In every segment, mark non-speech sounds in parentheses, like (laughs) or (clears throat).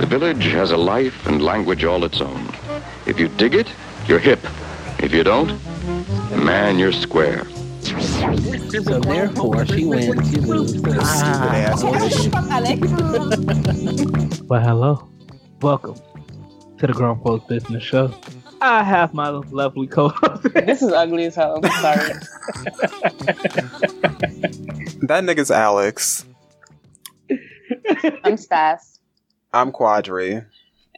The village has a life and language all its own. If you dig it, you're hip. If you don't, man, you're square. So therefore, she wins. You lose. Stupid Ah. ass. Well, hello. Welcome to the Grown Folks Business Show. I have my lovely co-host. This is ugly as hell. I'm sorry. (laughs) That nigga's Alex. I'm Stas. I'm Quadri.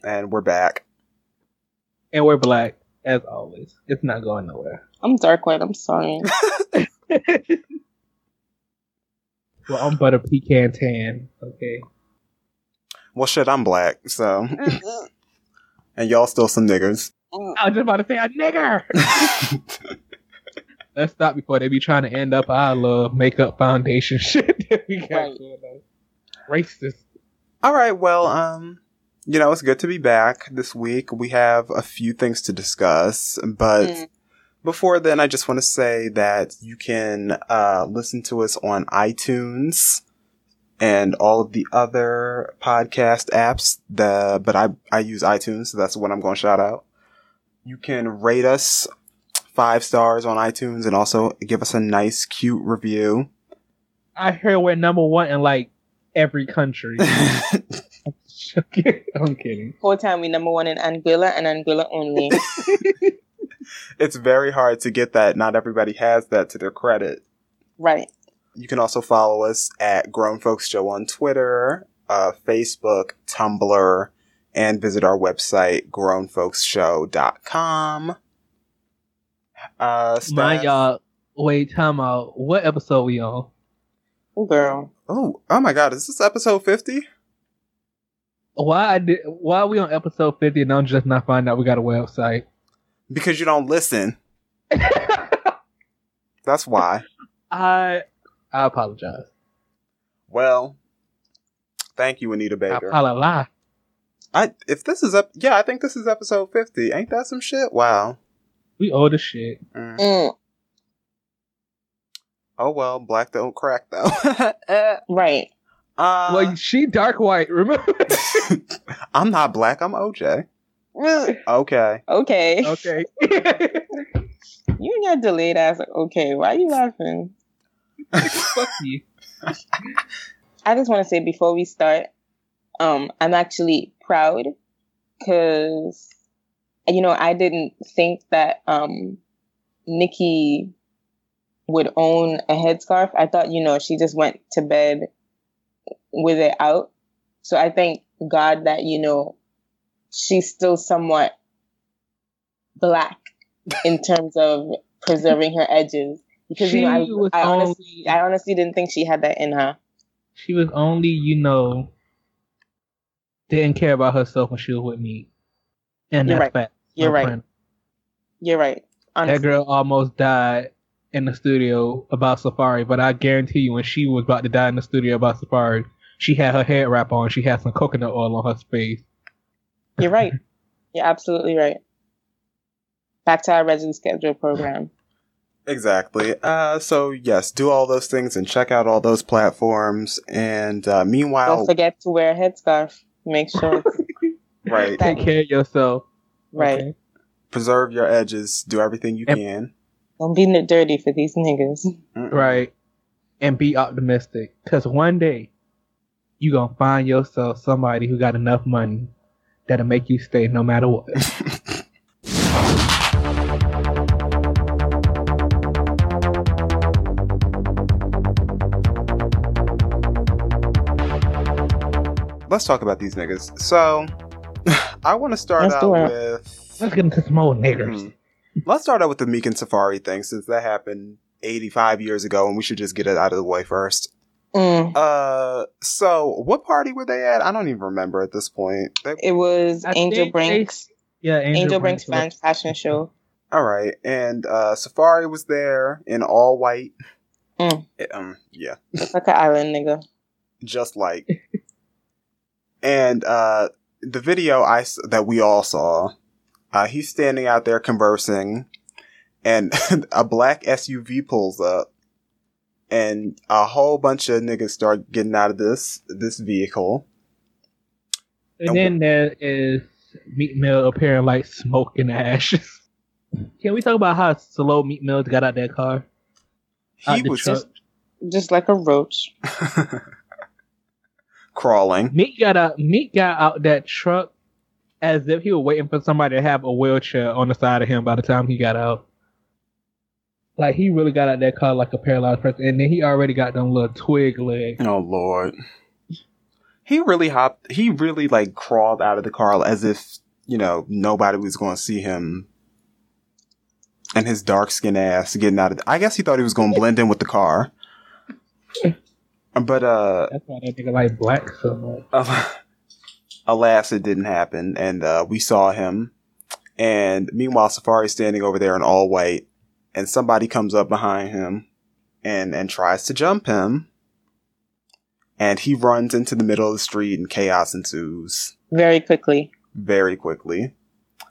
And we're back. and we're black, as always. It's not going nowhere. I'm dark white. I'm sorry. (laughs) Well, I'm butter pecan tan. Okay. Well, shit, I'm black, so. (laughs) and y'all still some niggers. Mm. I was just about to say a nigger. (laughs) Let's stop before they be trying to end up our little makeup foundation shit that we got Right. going on. Racist. All right, well, um, you know, it's good to be back this week. We have a few things to discuss, but Mm. before then, I just want to say that you can uh, listen to us on iTunes and all of the other podcast apps. The but I I use iTunes, so that's what I'm going to shout out. You can rate us five stars on iTunes and also give us a nice, cute review. I hear we're number one in like every country. (laughs) I'm kidding. Whole time we number one in Anguilla and Anguilla only. (laughs) it's very hard to get that. Not everybody has that to their credit. right. You can also follow us at Grown Folks Show on Twitter, uh, Facebook, Tumblr, and visit our website, grownfolkshow.com. Uh, Mind Stas- y'all, wait, time out. What episode we on? Oh, girl. Oh, oh my god, is this episode 50? Why I did? Why are we on episode fifty and I'm just not finding out we got a website? Because you don't listen. (laughs) That's why. I I apologize. Well, thank you, Anita I Baker. apologize. I if this is up, yeah, I think this is episode 50. Ain't that some shit? Wow. We owe as shit. Mm. Mm. Oh well, black don't crack though. (laughs) uh, Right. well, she dark white. Remember? (laughs) I'm not black. I'm OJ. Mm. Okay. Okay. okay. (laughs) You and your delayed ass. Okay. Why are you laughing? Fuck you. I just want to say before we start, um, I'm actually proud because, you know, I didn't think that um, Nikki would own a headscarf. I thought, you know, she just went to bed with it out. So I thank God that, you know, she's still somewhat black in terms of preserving her edges. Because, you know, She was I, I only- honestly, I honestly didn't think she had that in her. She was only, you know, didn't care about herself when she was with me. And You're that's right. fact. You're No right. You're right. Honestly. That girl almost died in the studio about Safaree, but I guarantee you, when she was about to die in the studio about Safaree, she had her head wrap on. She had some coconut oil on her face. You're right. You're absolutely right. Back to our regularly schedule program. Exactly. Uh, so yes, do all those things and check out all those platforms. And uh, meanwhile, Don't forget to wear a headscarf. Make sure it's (laughs) right, Take care of yourself. right. okay? preserve your edges. Do everything you Yep. can. Don't be n- dirty for these niggas. Right. And be optimistic. Because one day, you going to find yourself somebody who got enough money that'll make you stay no matter what. (laughs) Let's talk about these niggas. So, (sighs) I want to start Let's out with. Let's get into some old niggers. Mhm. Let's start out with the Meek and Safaree thing, since that happened 85 years ago, and we should just get it out of the way first. Mm. Uh, so what party were they at? I don't even remember at this point. They- It was I Angel think Brinks. Yeah, Angel, Angel Brinks Brinks. fans fashion show. all right, and uh, Safari was there in all white. Mm. Um, yeah, Just like an island nigga. just like. and uh, the video I s- that we all saw, uh, he's standing out there conversing, and (laughs) a black SUV pulls up, and a whole bunch of niggas start getting out of this this vehicle. And then there is Meek Mill appearing like smoke in the ashes. (laughs) Can we talk about how slow Meek Mills got out that car? Out He the was just Just like a roach. (laughs) crawling. Meek got out. Meek got out that truck as if he was waiting for somebody to have a wheelchair on the side of him. By the time he got out, like he really got out that car like a paralyzed person, and then he already got them little twig legs. Oh lord. He really hopped he really like crawled out of the car as if, you know, nobody was gonna see him and his dark skin ass getting out of I guess he thought he was gonna blend in with the car. (laughs) But uh That's why that nigga like black so much. Alas it didn't happen and uh we saw him and meanwhile Safaree's standing over there in all white and somebody comes up behind him and and tries to jump him and he runs into the middle of the street and chaos ensues Very quickly. very quickly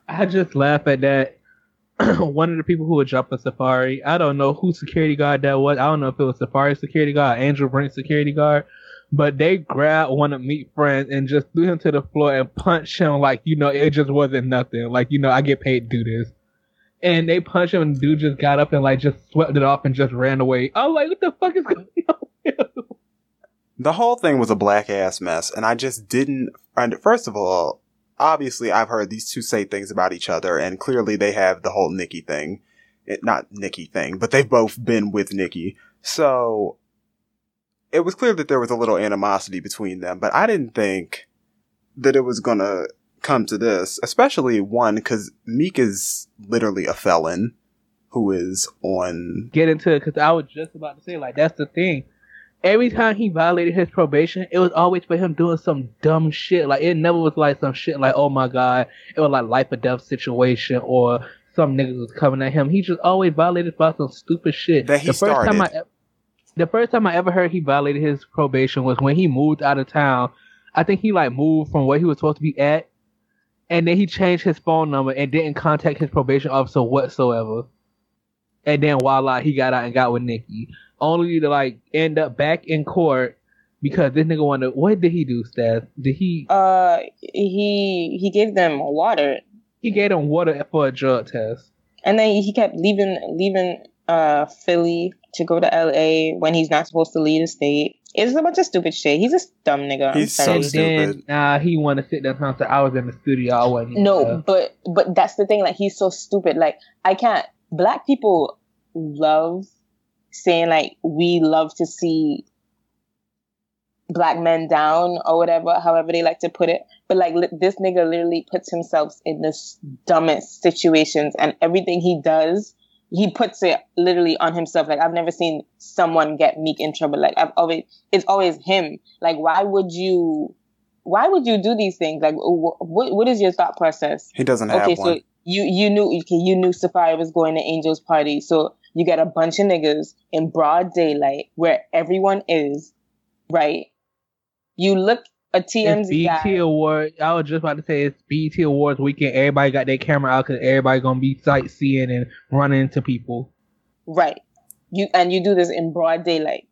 I just laugh at that. (clears throat) One of the people who would jump a Safaree, I don't know who security guard that was. I don't know if it was Safaree security guard, Angel Brent security guard, but they grabbed one of Meek Friends and just threw him to the floor and punched him like, you know, it just wasn't nothing. Like, you know, I get paid to do this. And they punched him and dude just got up and like just swept it off and just ran away. I was like, what the fuck is going on? the whole thing was a black ass mess and i just didn't and first of all obviously i've heard these two say things about each other and clearly they have the whole nikki thing it, not nikki thing but they've both been with nikki so it was clear that there was a little animosity between them but i didn't think that it was gonna come to this especially one because meek is literally a felon who is on get into it because I was just about to say like that's the thing. Every time he violated his probation, it was always for him doing some dumb shit. Like it never was like some shit like oh my god, it was like life or death situation or some niggas was coming at him. He just always violated by some stupid shit. That he the first time I started. The first time I ever heard he violated his probation was when he moved out of town. I think he like moved from where he was supposed to be at, and then he changed his phone number and didn't contact his probation officer whatsoever. And then voila, he got out and got with Nikki. Only to like end up back in court because this nigga wanted. What did he do, Steph? Did he? Uh, he he gave them water, He gave them water for a drug test. and then he kept leaving leaving uh Philly to go to L.A. when he's not supposed to leave the state. It's a bunch of stupid shit. He's a dumb nigga. I'm He's so sorry. then stupid. nah, he want to sit there and say I was in the studio. I wasn't. No, there." but but that's the thing. Like he's so stupid. Like I can't. Black people love saying like we love to see black men down or whatever, however they like to put it. But like li- this nigga literally puts himself in the s- dumbest situations, and everything he does, he puts it literally on himself. Like I've never seen someone get Meek in trouble. Like I've always, it's always him. Like why would you? Why would you do these things? Like, wh- what what is your thought process? he doesn't have okay, one so you you knew okay, you knew Safaree was going to Angel's party, so you got a bunch of niggas in broad daylight where everyone is, right? You look a It's TMZ BET guy. Award. I was just about to say it's BT Awards weekend. Everybody got their camera out because everybody gonna be sightseeing and running into people. Right. You and you do this in broad daylight.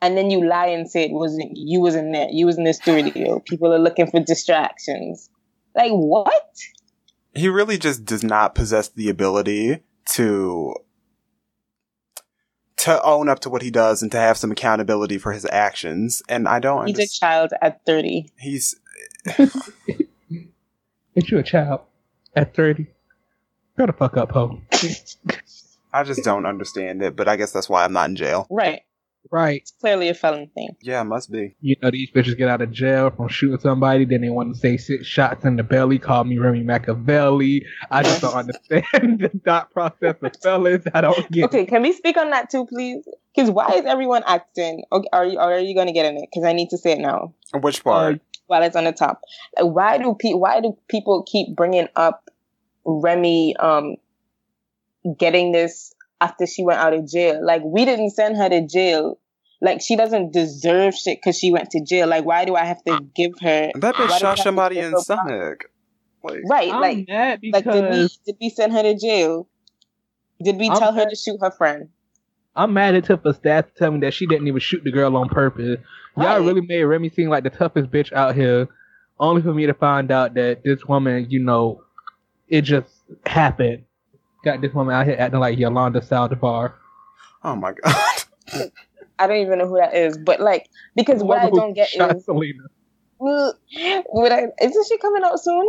And then you lie and say it wasn't you wasn't there. You was in the studio. People are looking for distractions. Like what? he really just does not possess the ability to to own up to what he does and to have some accountability for his actions and i don't He's a child at thirty. he's (laughs) Ain't you a child at thirty? Grow the fuck up, ho. (laughs) i just don't understand it but i guess that's why i'm not in jail Right. Right. It's clearly a felon thing. yeah it must be You know these bitches get out of jail from shooting somebody, then they want to say six shots in the belly. Call me Remy Machiavelli. I just don't understand (laughs) the thought process of fellas. I don't get. Okay, can we speak on that too, please? Because why is everyone acting? Okay, are you are you gonna get in it? Because I need to say it now which part Uh, while it's on the top. Why do pe- Why do people keep bringing up Remy um getting this after she went out of jail? Like we didn't send her to jail. Like she doesn't deserve shit because she went to jail. Like why do I have to give her? that why bitch do shot somebody in her the stomach like Right, I'm like like did we did we send her to jail? Did we I'm tell her to shoot her friend? I'm mad at Tiff for stats to tell me that she didn't even shoot the girl on purpose. Y'all Right. really made Remy seem like the toughest bitch out here only for me to find out that this woman, you know, it just happened. Got this woman out here acting like Yolanda Saldivar. Oh my god. (laughs) I don't even know who that is, but like because what I don't get is Selena. what I isn't she coming out soon?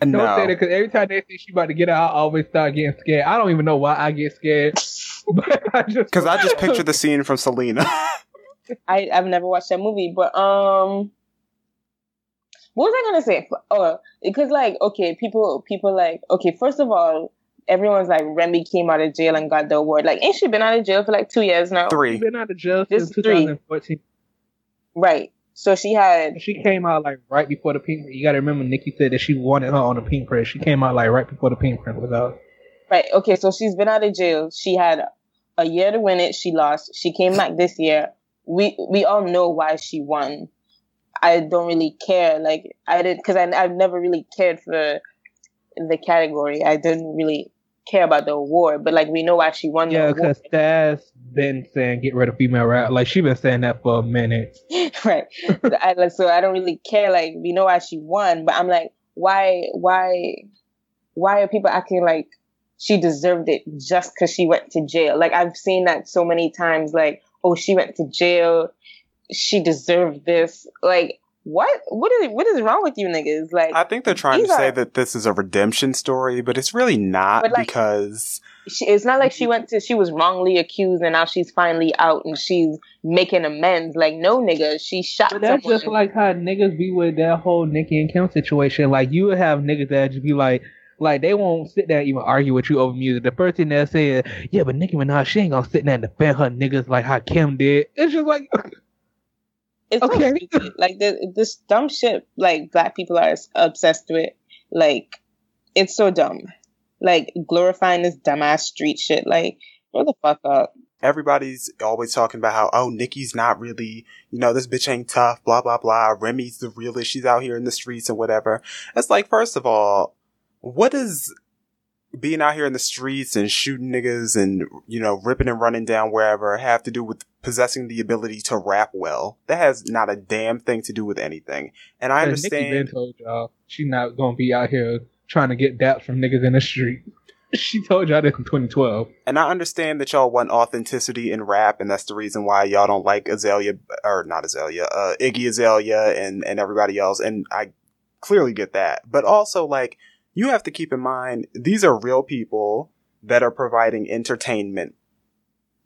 Don't say that because every time they say she about to get out, I always start getting scared. I don't even know why I get scared, (laughs) but I just Because I just (laughs) picture the scene from Selena. I I've never watched that movie, but um, what was I gonna say? Oh, because like okay, people people like okay. First of all, everyone's like Remy came out of jail and got the award. Like, ain't she been out of jail for like two years now? Three. been out of jail This since three. 2014. Right. So she had She came out like right before the pink. You got to remember, Nikki said that she wanted her on the pink print. She came out like right before the pink print was out. right. Okay, so she's been out of jail. She had a year to win it. She lost. She came back this year. We we all know why she won. I don't really care. Like I didn't because I I've never really cared for the category. I didn't really care about the award, but like we know why she won Yeah, because Stas been saying get rid of female rap. Like she been saying that for a minute. (laughs) right. So I, like, so I don't really care. Like we know why she won, but I'm like, why, why, why are people acting like she deserved it just because she went to jail? Like I've seen that so many times. Like, oh, she went to jail, she deserved this. Like, what? What is what is wrong with you niggas? Like, I think they're trying to These say that this is a redemption story, but it's really not like- because she, it's not like she went to she was wrongly accused and now she's finally out and she's making amends. Like, no, nigga, she shot But that's just like how niggas be with that whole Nicki and Kim situation. Like you would have niggas that just be like, like they won't sit there and even argue with you over music. The first thing they'll say is, yeah, but Nicki Minaj, she ain't gonna sit there and defend her niggas like how Kim did. It's just like, (laughs) It's Okay. stupid. Like the, this dumb shit. Like black people are obsessed with. Like it's so dumb. Like glorifying this dumbass street shit. Like grow the fuck up. everybody's always talking about how, oh, Nikki's not really, you know, this bitch ain't tough, blah, blah, blah. Remy's the realest. She's out here in the streets and whatever. It's like, first of all, what does being out here in the streets and shooting niggas and, you know, ripping and running down wherever have to do with possessing the ability to rap well? That has not a damn thing to do with anything. And I been understand. told y'all she not gonna be out here trying to get daps from niggas in the street. (laughs) She told y'all this in 2012. And I understand that y'all want authenticity in rap, and that's the reason why y'all don't like Azalea, or not Azalea, uh, Iggy Azalea and, and everybody else. And I clearly get that. But also, like, you have to keep in mind, these are real people that are providing entertainment.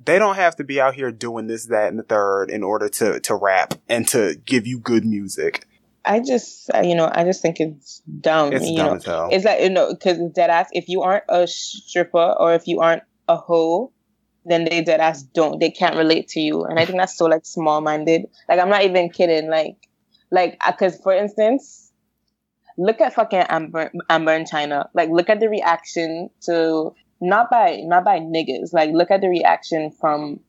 They don't have to be out here doing this, that, and the third in order to, to rap and to give you good music. I just uh, you know I just think it's dumb. It's you dumb know as hell. it's like you know because dead ass if you aren't a stripper or if you aren't a hoe. Then they dead ass don't. They can't relate to you, and I think that's so like small minded. Like I'm not even kidding. Like, like because for instance, look at fucking Amber, Amber in China. Like, look at the reaction to not by not by niggas. Like, look at the reaction from.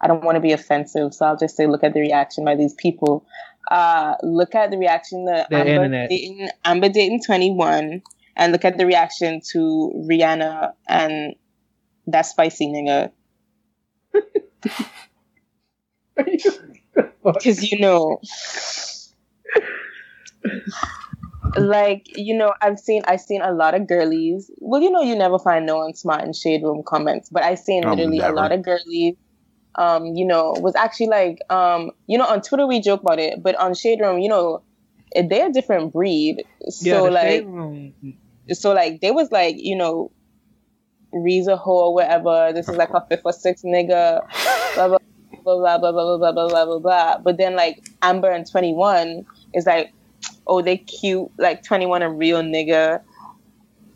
I don't want to be offensive, so I'll just say look at the reaction by these people. Uh, look at the reaction to The Amber internet. dating, Amber dating twenty one, and look at the reaction to Rihanna and that spicy nigga. (laughs) Because (laughs) you know, (laughs) like you know, I've seen I've seen a lot of girlies. Well, you know, you never find no one smart in shade room comments, but I've seen Oh, literally a lot of girlies. Um, you know, was actually like, um, you know, on Twitter we joke about it, but on shade room, you know, they're a different breed. So yeah, like, room. so like they was like, you know, Reza Ho or whatever. This is like a fifth or sixth nigga. Blah blah blah blah blah blah blah blah blah blah blah. But then like Amber and Twenty One is like, oh they cute like Twenty One a real nigga.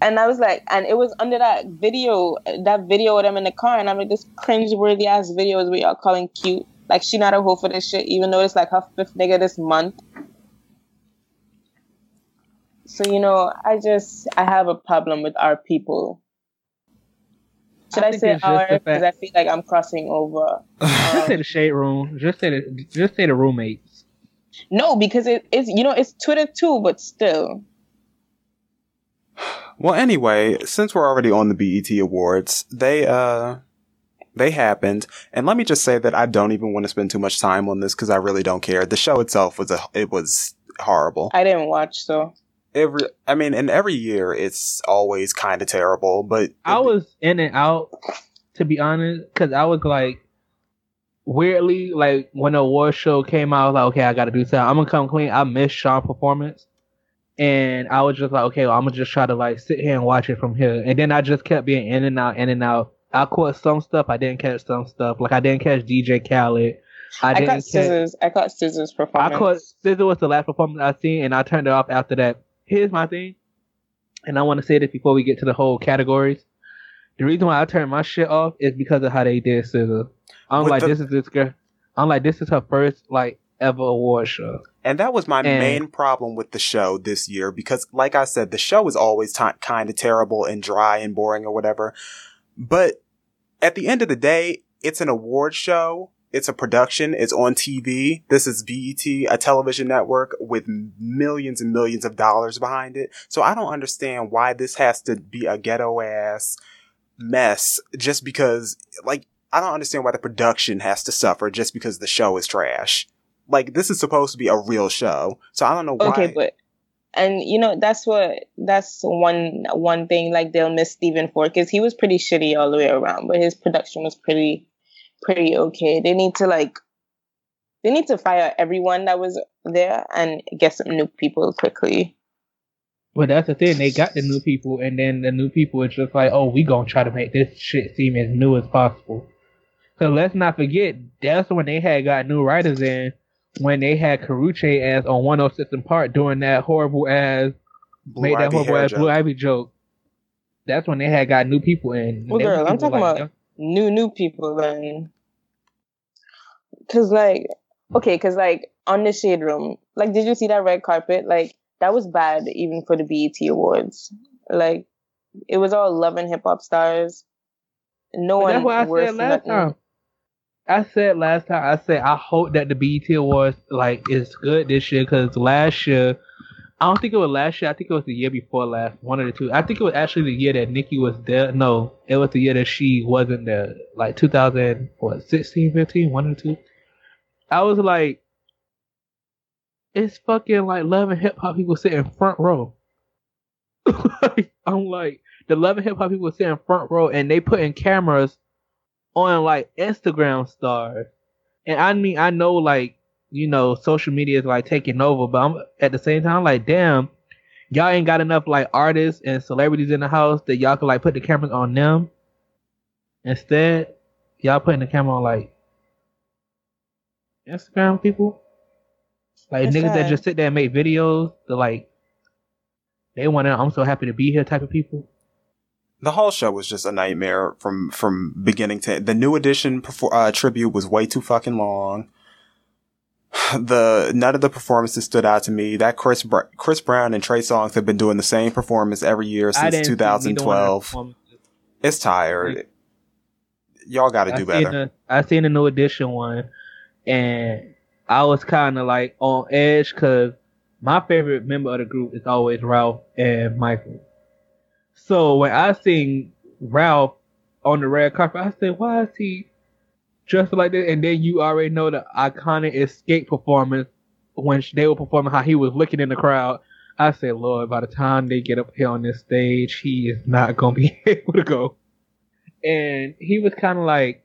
And I was like, and it was under that video, that video with them in the car, and I'm like, this cringe-worthy ass video is what y'all calling cute. Like she not a hoe for this shit, even though it's like her fifth nigga this month. So you know, I just I have a problem with our people. Should I I, say our? Because I feel like I'm crossing over. (laughs) Just say the um, shade room. Just say the just say the roommates. No, because it, it's you know it's Twitter too, but still. Well, anyway, since we're already on the BET Awards, they uh they happened, and let me just say that I don't even want to spend too much time on this because I really don't care. The show itself was a it was horrible. I didn't watch, so Every, I mean, and every year it's always kind of terrible. But I was in and out, to be honest, because I was like, weirdly, like when the award show came out, I was like, okay, I got to do something. I'm gonna come clean. I missed Sean's performance, and I was just like, okay, well, I'm gonna just try to like sit here and watch it from here. And then I just kept being in and out, in and out. I caught some stuff. I didn't catch some stuff. Like I didn't catch DJ Khaled. I, I, didn't catch. SZA's. I got SZA's performance. I caught SZA's was the last performance I seen, and I turned it off after that. Here's my thing, and I want to say this before we get to the whole categories. The reason why I turned my shit off is because of how they did SZA. I'm like, the- this is this girl. I'm like, this is her first like ever award show. And that was my And- main problem with the show this year because, like I said, the show is always ti kind of terrible and dry and boring or whatever. But at the end of the day, it's an award show. It's a production. It's on TV. This is BET, a television network with millions and millions of dollars behind it. So I don't understand why this has to be a ghetto ass mess just because, like, I don't understand why the production has to suffer just because the show is trash like this is supposed to be a real show so i don't know why Okay, but and you know that's what that's one one thing like they'll miss Stephen for because he was pretty shitty all the way around, but his production was pretty pretty okay. They need to like they need to fire everyone that was there and get some new people quickly. But that's the thing. They got the new people, and then the new people is just like, oh, we gonna try to make this shit seem as new as possible. So let's not forget, that's when they had got new writers in, when they had Karrueche as on 106 in Park doing that horrible ass, Blue made that Ivy horrible hair ass joke. Blue Ivy joke. That's when they had got new people in. Well, girl, I'm talking like, about new new people then. Cause like okay, cause like on the shade room, like did you see that red carpet? Like that was bad even for the BET awards. Like it was all love and hip hop stars. No But one that's what I worth said last nothing. time. I said last time. I said I hope that the BET Awards like is good this year because last year, I don't think it was last year. I think it was the year before last. One of the two. I think it was actually the year that Nikki was there. No, it was the year that she wasn't there. Like 2016, 15, one of the two. I was like, it's fucking like love and hip hop people sitting front row. (laughs) I'm like the love and hip hop people sitting front row and they put in cameras on like Instagram stars. And I mean I know like, you know, social media is like taking over, but I'm at the same time like damn, y'all ain't got enough like artists and celebrities in the house that y'all can like put the cameras on them. Instead, y'all putting the camera on like Instagram people. Like That's niggas that just sit there and make videos, the like they want to I'm so happy to be here type of people. The whole show was just a nightmare from from beginning to end. the new edition perfor- uh, tribute was way too fucking long (sighs) the none of the performances stood out to me that chris Br- chris brown and trey Songz have been doing the same performance every year since didn't see neither one 2012 it's tired y'all gotta do better the I seen the new edition one, and I was kind of like on edge because my favorite member of the group is always Ralph and Michael. So when I seen Ralph on the red carpet, I said, "Why is he dressed like this?" And then you already know the iconic escape performance when they were performing how he was looking in the crowd. I said, "Lord, by the time they get up here on this stage, he is not gonna be (laughs) able to go." And he was kind of like,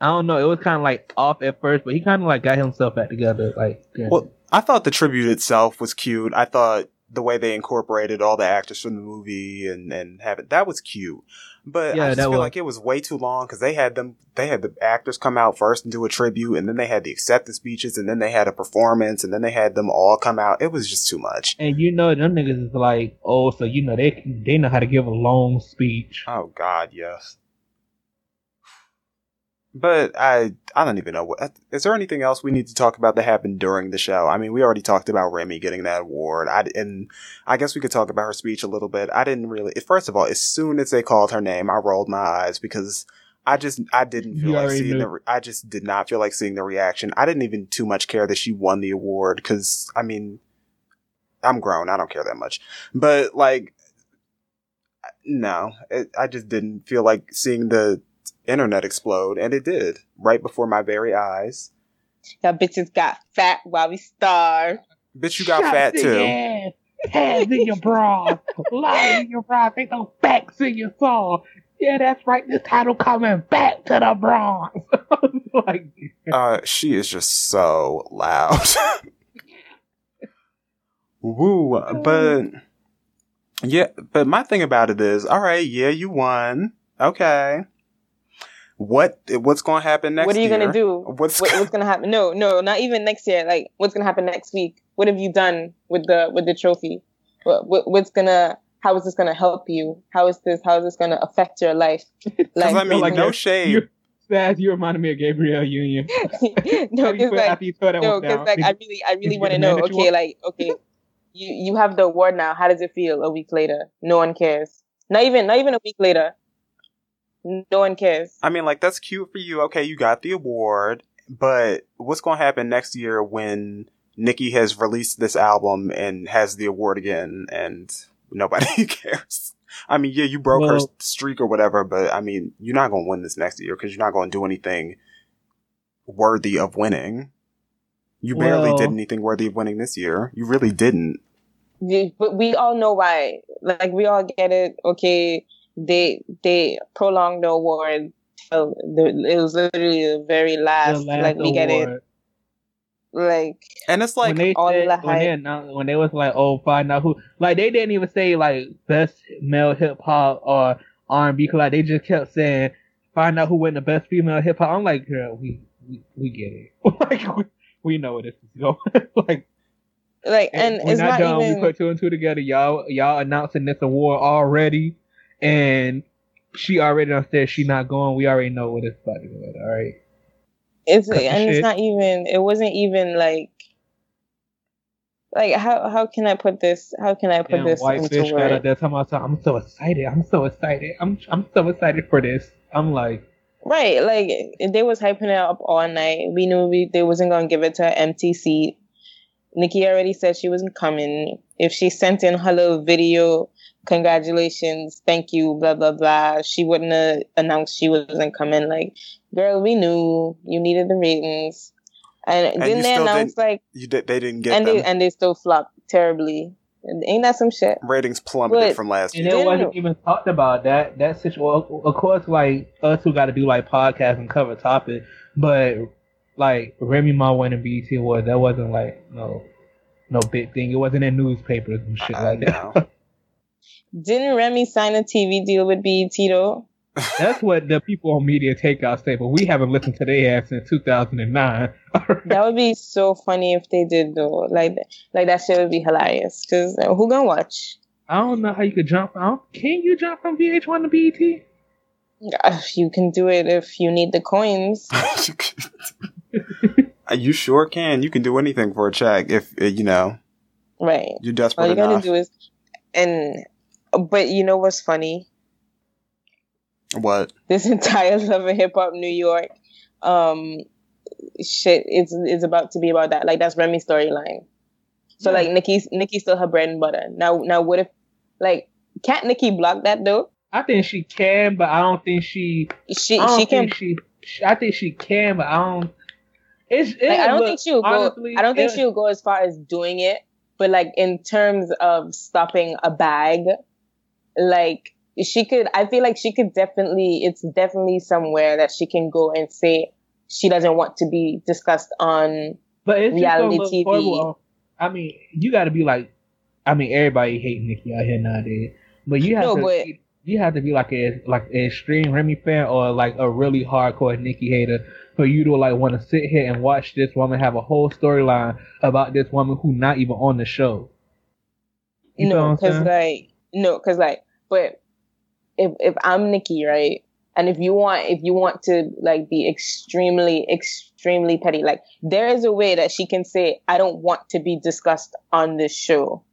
I don't know. It was kind of like off at first, but he kind of like got himself back together. Like, yeah. Well, I thought the tribute itself was cute. I thought the way they incorporated all the actors from the movie and and have it that was cute. But Yeah, I just feel was. like it was way too long because they had them they had the actors come out first and do a tribute, and then they had the acceptance speeches, and then they had a performance, and then they had them all come out. It was just too much. and you know, them niggas is like, oh, so you know they they know how to give a long speech. Oh God, yes. But I I don't even know what is there anything else we need to talk about that happened during the show? I mean, we already talked about Remy getting that award. I and I guess we could talk about her speech a little bit. I didn't really. First of all, as soon as they called her name, I rolled my eyes because I just I didn't feel You like seeing knew. the. re- I just did not feel like seeing the reaction. I didn't even too much care that she won the award because I mean, I'm grown. I don't care that much. But like, no, it, I just didn't feel like seeing the internet explode, and it did right before my very eyes. Y'all bitches got fat while we starved. Bitch, you got Shots fat too. your ass, Hands in your bra, (laughs) lies in your bra, ain't no backs in your soul. Yeah, that's right. This title coming back to the Bronx. (laughs) like, Uh, she is just so loud. (laughs) Woo, but yeah, but my thing about it is, all right, yeah, you won. Okay. What what's going to happen next what are you gonna do? What's What, what's gonna happen? No, no, not even next year. Like, what's gonna happen next week? What have you done with the with the trophy? What, what what's gonna? How is this gonna help you? How is this? How is this gonna affect your life? (laughs) Because Like, I mean, like no you're- shade. you're- you reminded me of Gabrielle Union. (laughs) (laughs) no, you because feel like you tore that no, because like I really, I really want to get the man know. Okay, want? like okay, you you have the award now. How does it feel a week later? No one cares. Not even not even a week later. No one cares. I mean, like that's cute for you. Okay, you got the award, but what's going to happen next year when Nicki has released this album and has the award again, and nobody (laughs) cares? I mean, yeah, you broke her streak or whatever, but I mean, you're not going to win this next year because you're not going to do anything worthy of winning. You barely Well- did anything worthy of winning this year. You really didn't. But we all know why. Like we all get it. Okay, they they prolonged the award. till the- It was literally the very The last. last like we get it. Like And it's like, when they all said, the when they announced, when they was like, "Oh, find out who," like they didn't even say like best male hip hop or R and B. Like they just kept saying, "Find out who win the best female hip hop." I'm like, girl, we we, we get it. (laughs) like we, we know where this is going. (laughs) like like, and we're it's not, not, done. even. We put two and two together. Y'all y'all announcing this award already, and she already done said she not going. We already know what it's about to go. All right. it's cut and it's not even it wasn't even like like how how can I put this how can I put Damn, this white into fish got out words? there talking about something. I'm so excited. I'm so excited. I'm I'm so excited for this. I'm like, Right, like they was hyping it up all night. We knew we they wasn't gonna give it to an empty seat. Nikki already said she wasn't coming. If she sent in her little video, congratulations, thank you, blah blah blah, she wouldn't have announced she wasn't coming. Like, girl, we knew you needed the ratings, and, And didn't you they still announce like you did, they didn't get and them. they and they still flopped terribly. Ain't that some shit? Ratings plummeted But- from last and year. it Yeah. wasn't even talked about that that situation. Well, of course, like us who got to do like podcasts and cover topic, but like Remy Ma winning BET Awards, that wasn't like no no big thing. It wasn't in newspapers and shit I like that. (laughs) know. Didn't Remy sign a TV deal with BET though? That's what the people on media takeout say, but we haven't listened to their ass since 2009. (laughs) That would be so funny if they did though. Like, like that shit would be hilarious. Cause uh, who gonna watch? I don't know how you could jump. I don't, can you jump from VH1 to BET? Uh, You can do it if you need the coins. (laughs) you sure can. You can do anything for a check if uh, you know Right. you're All desperate you gotta enough. do is, and, but you know what's funny? what? This (laughs) entire Love and Hip Hop New York, um, shit is is about to be about that. Like that's Remy's storyline. So like Nikki's Nikki's still her bread and butter. Now now what if, like, can't Nikki block that though? I think she can, but I don't think she. She I don't she can think she. she- I think she can, but I don't. It's. It Like, I don't look- think she'll go. I don't think it- she'll go as far as doing it, but like in terms of stopping a bag, like she could. I feel like she could definitely. It's definitely somewhere that she can go and say she doesn't want to be discussed on. But it's reality TV. horrible. I mean, you got to be like. I mean, everybody hate Nicki out here nowadays, but you have No, to. but- you have to be like a like an extreme Remy fan or like a really hardcore Nicki hater for you to like want to sit here and watch this woman have a whole storyline about this woman who not even on the show. You no, because like no, because like, but if if I'm Nikki, right, and if you want if you want to like be extremely extremely petty, like there is a way that she can say I don't want to be discussed on this show.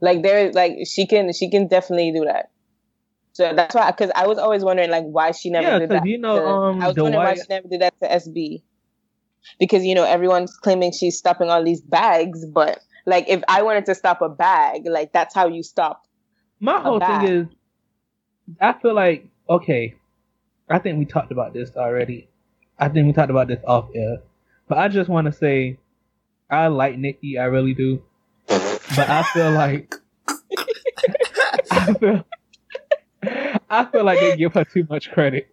Like there, like she can she can definitely do that. So that's why, because I was always wondering like why she never Yeah, did that. you know, to- um, I was wondering why she never did that to SB. Because you know everyone's claiming she's stopping all these bags, but like if I wanted to stop a bag, like that's how you stop. My whole bad. thing is, I feel like okay. I think we talked about this already. I think we talked about this off air, but I just want to say, I like Nikki. I really do. but I feel like (laughs) I feel I feel like they give her too much credit.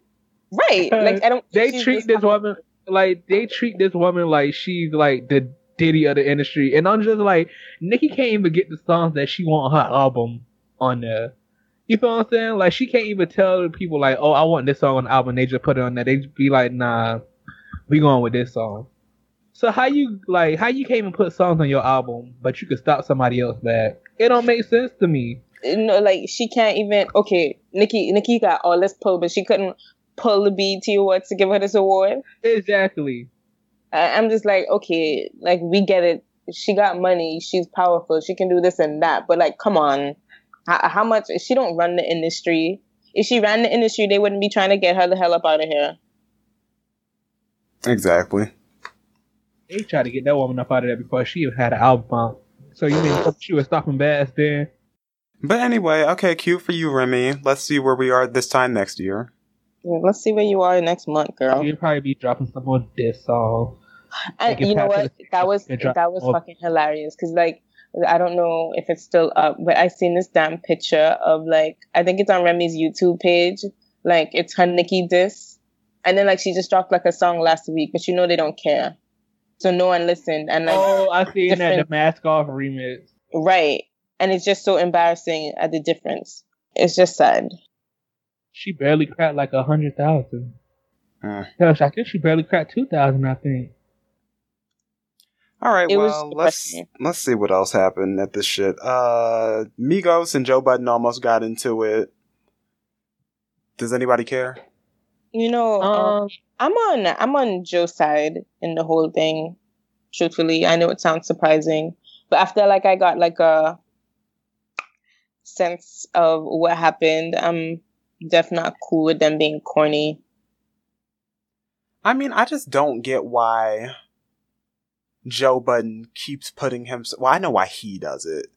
Right. Like I don't. They treat this woman like they treat this woman like she's like the Diddy of the industry, and I'm just like Nicki can't even get the songs that she want on her album on there. You feel what I'm saying? Like she can't even tell people like, "Oh, I want this song on the album." They just put it on there. They be like, "Nah, we going with this song." So how you like how you can't even put songs on your album, but you could stop somebody else back? It don't make sense to me. no, like she can't even. Okay, Nikki, Nikki got all this pull, but she couldn't pull the BET Awards to give her this award. Exactly. I, I'm just like, okay, like we get it. She got money. She's powerful. She can do this and that. But like, come on, how, how much? She don't run the industry. If she ran the industry, they wouldn't be trying to get her the hell up out of here. Exactly. They tried to get that woman up out of there before she even had an album out. So you mean she was stopping bass then? But anyway, okay, cute for you, Remy. Let's see where we are this time next year. Yeah, let's see where you are next month, girl. She'd probably be dropping some more diss song. And Like, you know what? That was that was fucking hilarious. Cause like I don't know if it's still up, but I seen this damn picture of like I think it's on Remy's YouTube page. Like it's her Nicki diss, and then like she just dropped like a song last week, but you know they don't care, so no one listened. And like Oh, I seen that the mask off remix. right, and it's just so embarrassing at the difference. It's just sad. She barely cracked like a hundred thousand. Gosh, I think she barely cracked two thousand. I think. All right, It was well, let's let's see what else happened at this shit. Uh Migos and Joe Budden almost got into it. Does anybody care? You know, um, Um, I'm on I'm on Joe's side in the whole thing. Truthfully, I know it sounds surprising, but after like I got like a sense of what happened, I'm definitely not cool with them being corny. I mean, I just don't get why Joe Budden keeps putting him. Well, I know why he does it,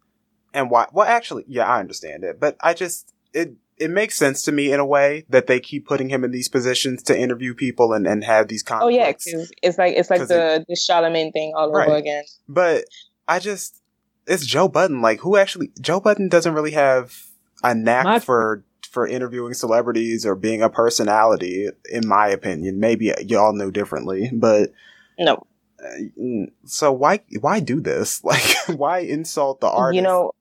and why. Well, actually, yeah, I understand it, but I just it it makes sense to me in a way that they keep putting him in these positions to interview people and and have these conflicts. Oh yeah. 'cause it's like it's like the the Charlamagne thing all Right. over again. But I just it's Joe Budden. Like who actually Joe Budden doesn't really have a knack My- for for interviewing celebrities or being a personality, in my opinion. Maybe y'all know differently, but No, so why why do this? (laughs) Like why insult the artist? you know,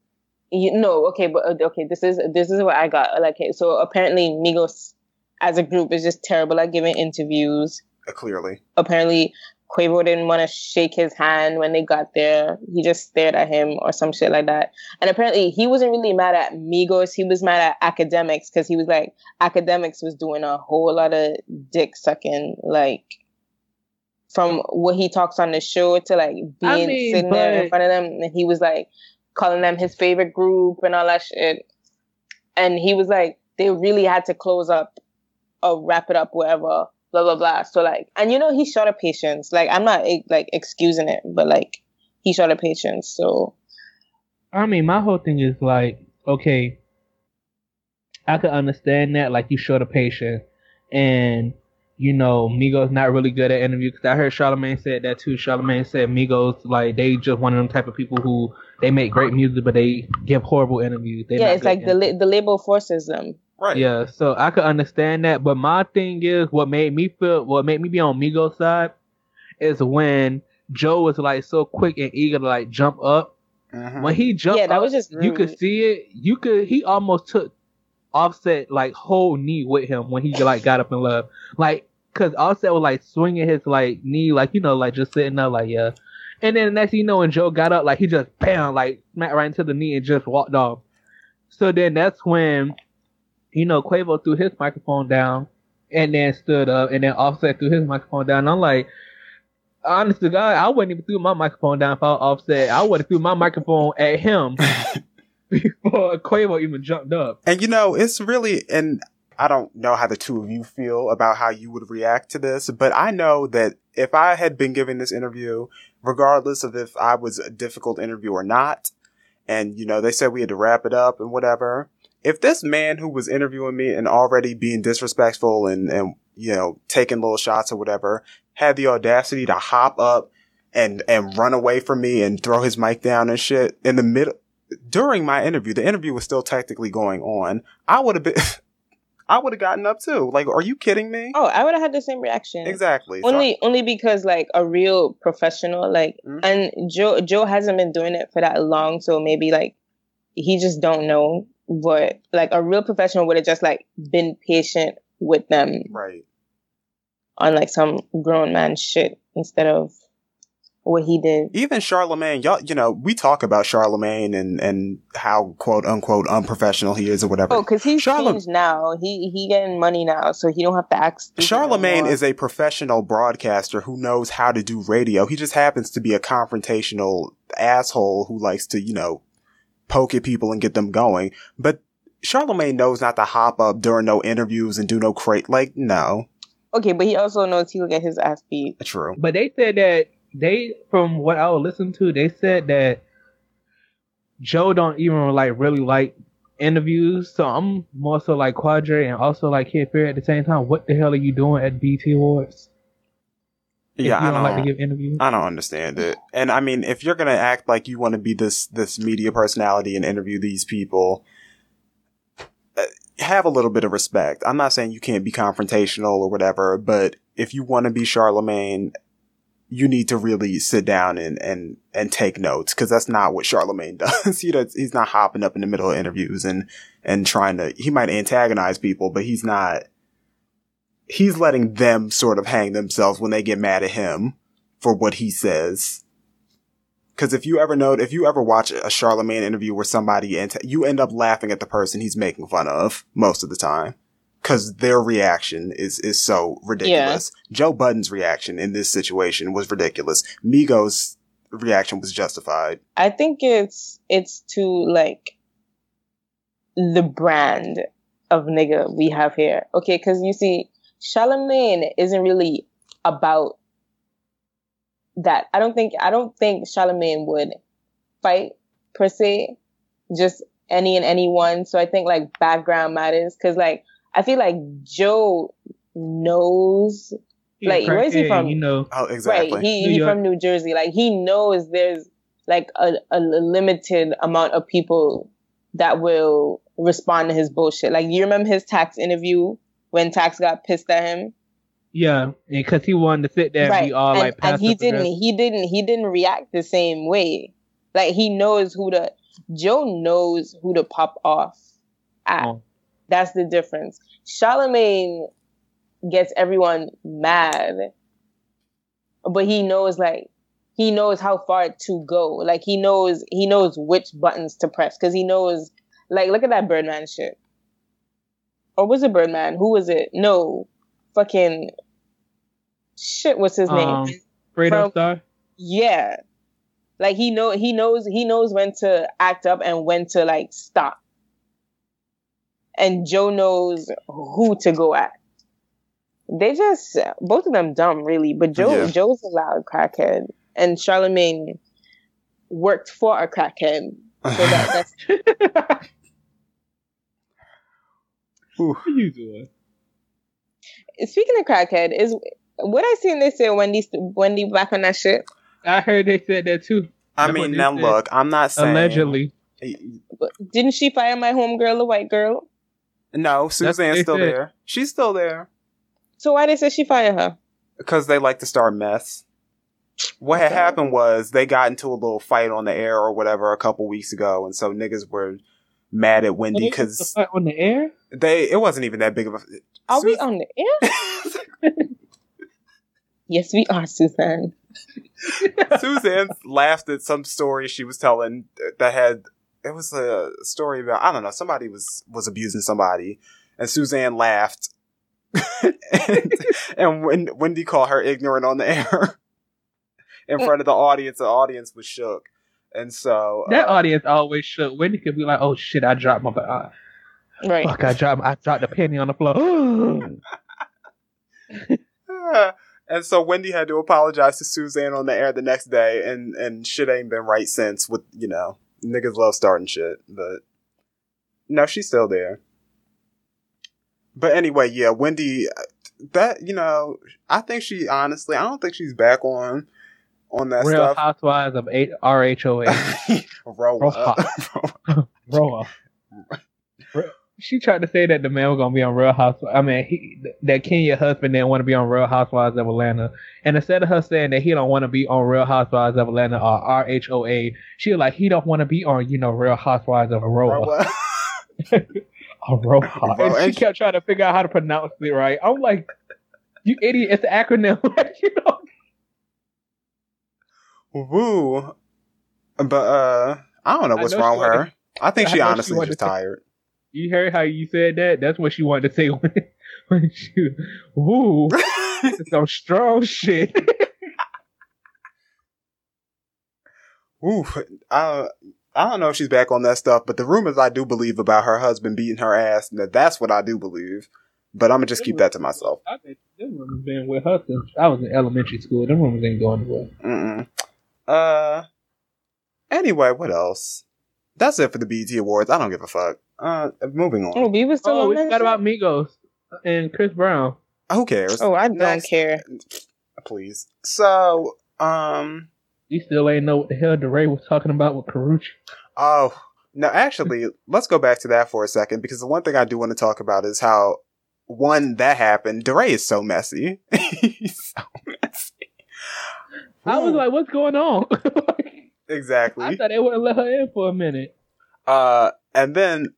you no, okay, but uh, okay, this is this is what I got. Like, so apparently Migos as a group is just terrible at giving interviews. Uh, clearly. apparently Quavo didn't want to shake his hand when they got there. He just stared at him or some shit like that. And apparently he wasn't really mad at Migos. He was mad at Akademiks because he was like, Akademiks was doing a whole lot of dick sucking, like from what he talks on the show to like being I mean, sitting there in front of them. And he was like calling them his favorite group and all that shit. And he was like, they really had to close up or wrap it up, whatever blah blah blah. So like, and you know, he short a patience. Like, I'm not eh, like excusing it, but like, he short a patience. So I mean, my whole thing is like, okay, I could understand that, like you showed a patient, and you know, Migos not really good at interviews. Cause I heard Charlamagne said that too. Charlamagne said Migos like they just one of them type of people who they make great music, but they give horrible interviews. They yeah, it's like the interviews. la- the label forces them. Right. Yeah, so I could understand that, but my thing is what made me feel what made me be on Migos side is when Joe was like so quick and eager to like jump up. Mhm. When he jumped Yeah, that up, was just you could see it. You could he almost took Offset like whole knee with him when he like got up and left. Like cause Offset was like swinging his like knee like you know like just sitting up, like yeah. And then the next thing you know when Joe got up like he just bam like smacked right into the knee and just walked off. So then that's when you know, Quavo threw his microphone down and then stood up and then Offset threw his microphone down. I'm like, honest to God, I wouldn't even threw my microphone down if I was Offset. I would have threw my microphone at him (laughs) before Quavo even jumped up. And you know, it's really, and I don't know how the two of you feel about how you would react to this, but I know that if I had been giving this interview, regardless of if I was a difficult interview or not, and you know, they said we had to wrap it up and whatever, if this man who was interviewing me and already being disrespectful and, and, you know, taking little shots or whatever, had the audacity to hop up and and run away from me and throw his mic down and shit in the middle during my interview. The interview was still technically going on. I would have been. (laughs) I would have gotten up too. Like, are you kidding me? Oh, I would have had the same reaction. Exactly. So- Only, only because like a real professional, like, Mhm. and Joe, Joe hasn't been doing it for that long, so maybe like he just don't know. But like a real professional would have just like been patient with them right. on like some grown man shit instead of what he did. even Charlamagne, y'all, you know, we talk about Charlamagne and, and how quote unquote unprofessional he is or whatever. Oh, because he's Charlem- changed now. He he getting money now, so he don't have to act. Charlamagne is a professional broadcaster who knows how to do radio. He just happens to be a confrontational asshole who likes to, you know, poke at people and get them going. But Charlamagne knows not to hop up during no interviews and do no crate. Like, no. okay, but he also knows he'll get his ass beat. True. But they said that they, from what I was listening to, they said that Joe don't even like really like interviews. So I'm more so like Quadre and also like Kid Fair at the same time. What the hell are you doing at BET Awards? Yeah, I don't like to give interviews. I don't understand it. And I mean, if you're gonna act like you want to be this this media personality and interview these people, uh, have a little bit of respect. I'm not saying you can't be confrontational or whatever, but if you want to be Charlamagne, you need to really sit down and and and take notes because that's not what Charlamagne (laughs) does. he does. He's not hopping up in the middle of interviews and and trying to. He might antagonize people, but he's not. He's letting them sort of hang themselves when they get mad at him for what he says. Because if you ever know, if you ever watch a Charlamagne interview where somebody, and you end up laughing at the person he's making fun of most of the time. Because their reaction is, is so ridiculous. Joe Budden's reaction in this situation was ridiculous. Migos' reaction was justified. I think it's it's to like the brand of nigga we have here. Okay, because you see, Charlamagne isn't really about that. I don't think I don't think Charlamagne would fight per se, just any and anyone. So I think like background matters because like I feel like Joe knows Yeah, like, where is he from? You know, Oh, exactly. Right. He New he York. from New Jersey. Like he knows there's like a, a limited amount of people that will respond to his bullshit. Like you remember his tax interview when tax got pissed at him? yeah, because he wanted to sit there and right. be all and, like, and he didn't he didn't he didn't react the same way. Like he knows who to Joe knows who to pop off at. Oh. That's the difference. Charlamagne gets everyone mad, but he knows like he knows how far to go. Like he knows he knows which buttons to press because he knows. Like look at that Birdman shit. Or was it Birdman? Who was it? No, fucking shit. What's his Um, name? From- Star. Yeah, like he know he knows he knows when to act up and when to like stop. And Joe knows who to go at. They just both of them dumb, really. But Joe Yeah. Joe's a loud crackhead, and Charlamagne worked for a crackhead. So that, (laughs) that's Ooh. What are you doing? speaking of crackhead. Is what I seen they say Wendy Wendy back on that shit. I heard they said that too. I That's mean, now said. look, I'm not saying. Allegedly. But didn't she fire my homegirl, the white girl? No, what Suzanne's they still said. there. She's still there. So why did they say she fired her? because they like to start mess. What had happened was they got into a little fight on the air or whatever a couple weeks ago, and so niggas were mad at Wendy because on the air. they it wasn't even that big of a. Are we Sus- on the air? (laughs) Yes, we are, Suzanne. Suzanne laughed at some story she was telling that had it was a story about I don't know somebody was was abusing somebody, and Suzanne laughed, (laughs) and, and when Wendy called her ignorant on the air (laughs) in front of the audience, the audience was shook, and so That uh, audience always shook. Wendy could be like, "Oh shit, I dropped my uh, Right. fuck, I dropped, I dropped a penny on the floor." (laughs) And so Wendy had to apologize to Suzanne on the air the next day, and and shit ain't been right since. With you know, niggas love starting shit, but no, she's still there. But anyway, yeah, Wendy, that you know, I think she honestly, I don't think she's back on on that Real stuff. Housewives of eight RHOA. Roa. Roa. She tried to say that the man was gonna be on Real Housewives. I mean, he, that Kenya husband didn't want to be on Real Housewives of Atlanta. And instead of her saying that he don't want to be on Real Housewives of Atlanta or RHOA, she was like, he don't want to be on, you know, Real Housewives of Aroa. Roa. (laughs) Bro, And she kept trying to figure out how to pronounce it right. I'm like, you idiot! It's an acronym. (laughs) You know. Woo. But uh I don't know what's know wrong with her. I think I she she honestly wanted just tired. You heard how you said that? That's what she wanted to say (laughs) when, when she, ooh, (laughs) some strong shit. Ooh, I I don't know if she's back on that stuff, but the rumors I do believe about her husband beating her ass, that that's what I do believe. But I'm gonna just keep that to myself. I think them rumors been with her since I was in elementary school. Them rumors ain't going nowhere. Uh. Anyway, what else? That's it for the BET Awards. I don't give a fuck. Uh, moving Oh, on. we were still Oh, on we forgot shit? about Migos and Chris Brown. Who cares? Oh, I don't Next. care. Please. So, um, You still ain't know what the hell DeRay was talking about with Karrueche. oh no, actually, (laughs) let's go back to that for a second because the one thing I do want to talk about is how one that happened. DeRay is so messy. (laughs) He's so messy. I was like, what's going on? (laughs) exactly. I thought they wouldn't let her in for a minute. Uh, and then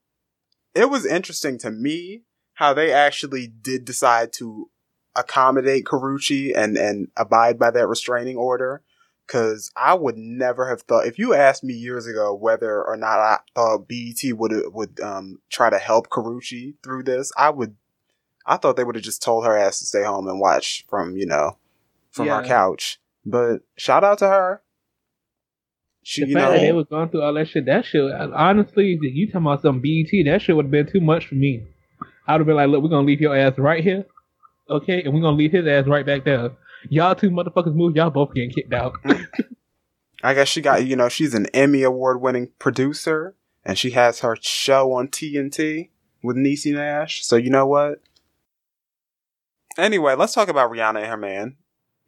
it was interesting to me how they actually did decide to accommodate Karrueche and, and abide by that restraining order. Cause I would never have thought, if you asked me years ago whether or not I thought BET would, would, um, try to help Karrueche through this, I would, I thought they would have just told her ass to stay home and watch from, you know, from our Yeah. couch. But shout out to her. She, The you fact know, that they was going through all that shit, that shit, honestly, you talking about some BET, that shit would have been too much for me. I would have been like, look, we're gonna leave your ass right here, okay, and we're gonna leave his ass right back there. Y'all two motherfuckers move, y'all both getting kicked out. (laughs) I guess she got, you know, she's an Emmy award winning producer and she has her show on TNT with Niecy Nash. So you know what? Anyway, let's talk about Rihanna and her man.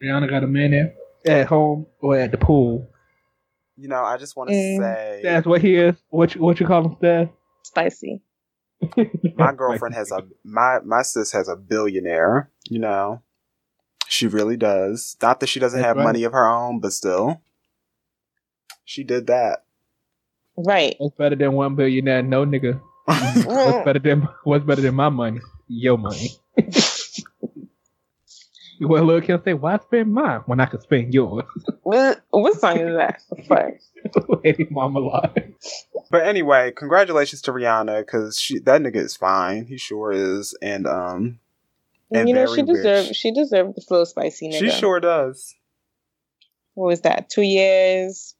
Rihanna got a man there at home or at the pool. You know, I just want to Mm. say That's what he is. What you, what you call him, Steph? Spicy. my girlfriend has a my my sis has a billionaire, you know. She really does. Not that she doesn't That's have right. money of her own, but still. She did that. Right. What's better than one billionaire? No nigga. (laughs) What's better than what's better than my money? Your money. (laughs) well, look, he'll say, "Why spend mine when I could spend yours?" (laughs) What, what song is that? Fuck. Lady (laughs) Mama lie. But anyway, congratulations to Rihanna because she that nigga is fine. He sure is, and um, And you know, very she deserved she deserved the slow spicy nigga. she sure does. What was that? Two years?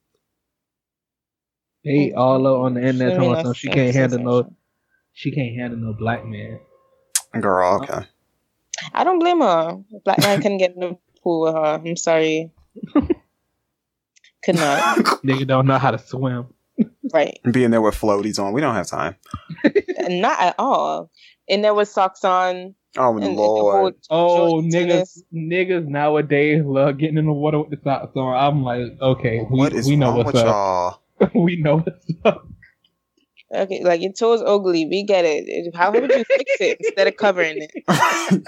They all up on the internet Should be talking no about some she can't handle no she can't handle no black man. Girl, okay. I don't blame her. Black man (laughs) couldn't get in the pool with her. I'm sorry. Could not. (laughs) Nigga don't know how to swim. Right. Being there with floaties on, we don't have time. Not at all. And there was socks on. Oh And, and the lord! whole Oh, niggas, tennis. niggas nowadays love getting in the water with the socks on. I'm like, okay, we, what is we know wrong what's with up. y'all? (laughs) we know what's up. Okay, like your toes ugly. We get it. How would you fix it instead of covering it? (laughs)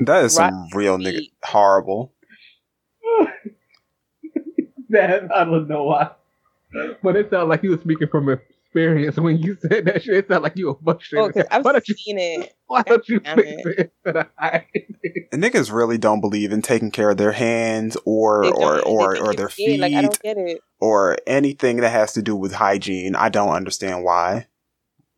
that is some Right. real nigga horrible. (laughs) That I don't know why, but it sounded like you were speaking from experience when you said that shit. It sounded like you were Oh, frustrated. 'cause I've why don't you? seen it. Why don't you fix it. it? instead of hiding it? Niggas really don't believe in taking care of their hands or or or, or their gay. feet Like I don't get it. or anything that has to do with hygiene. I don't understand why.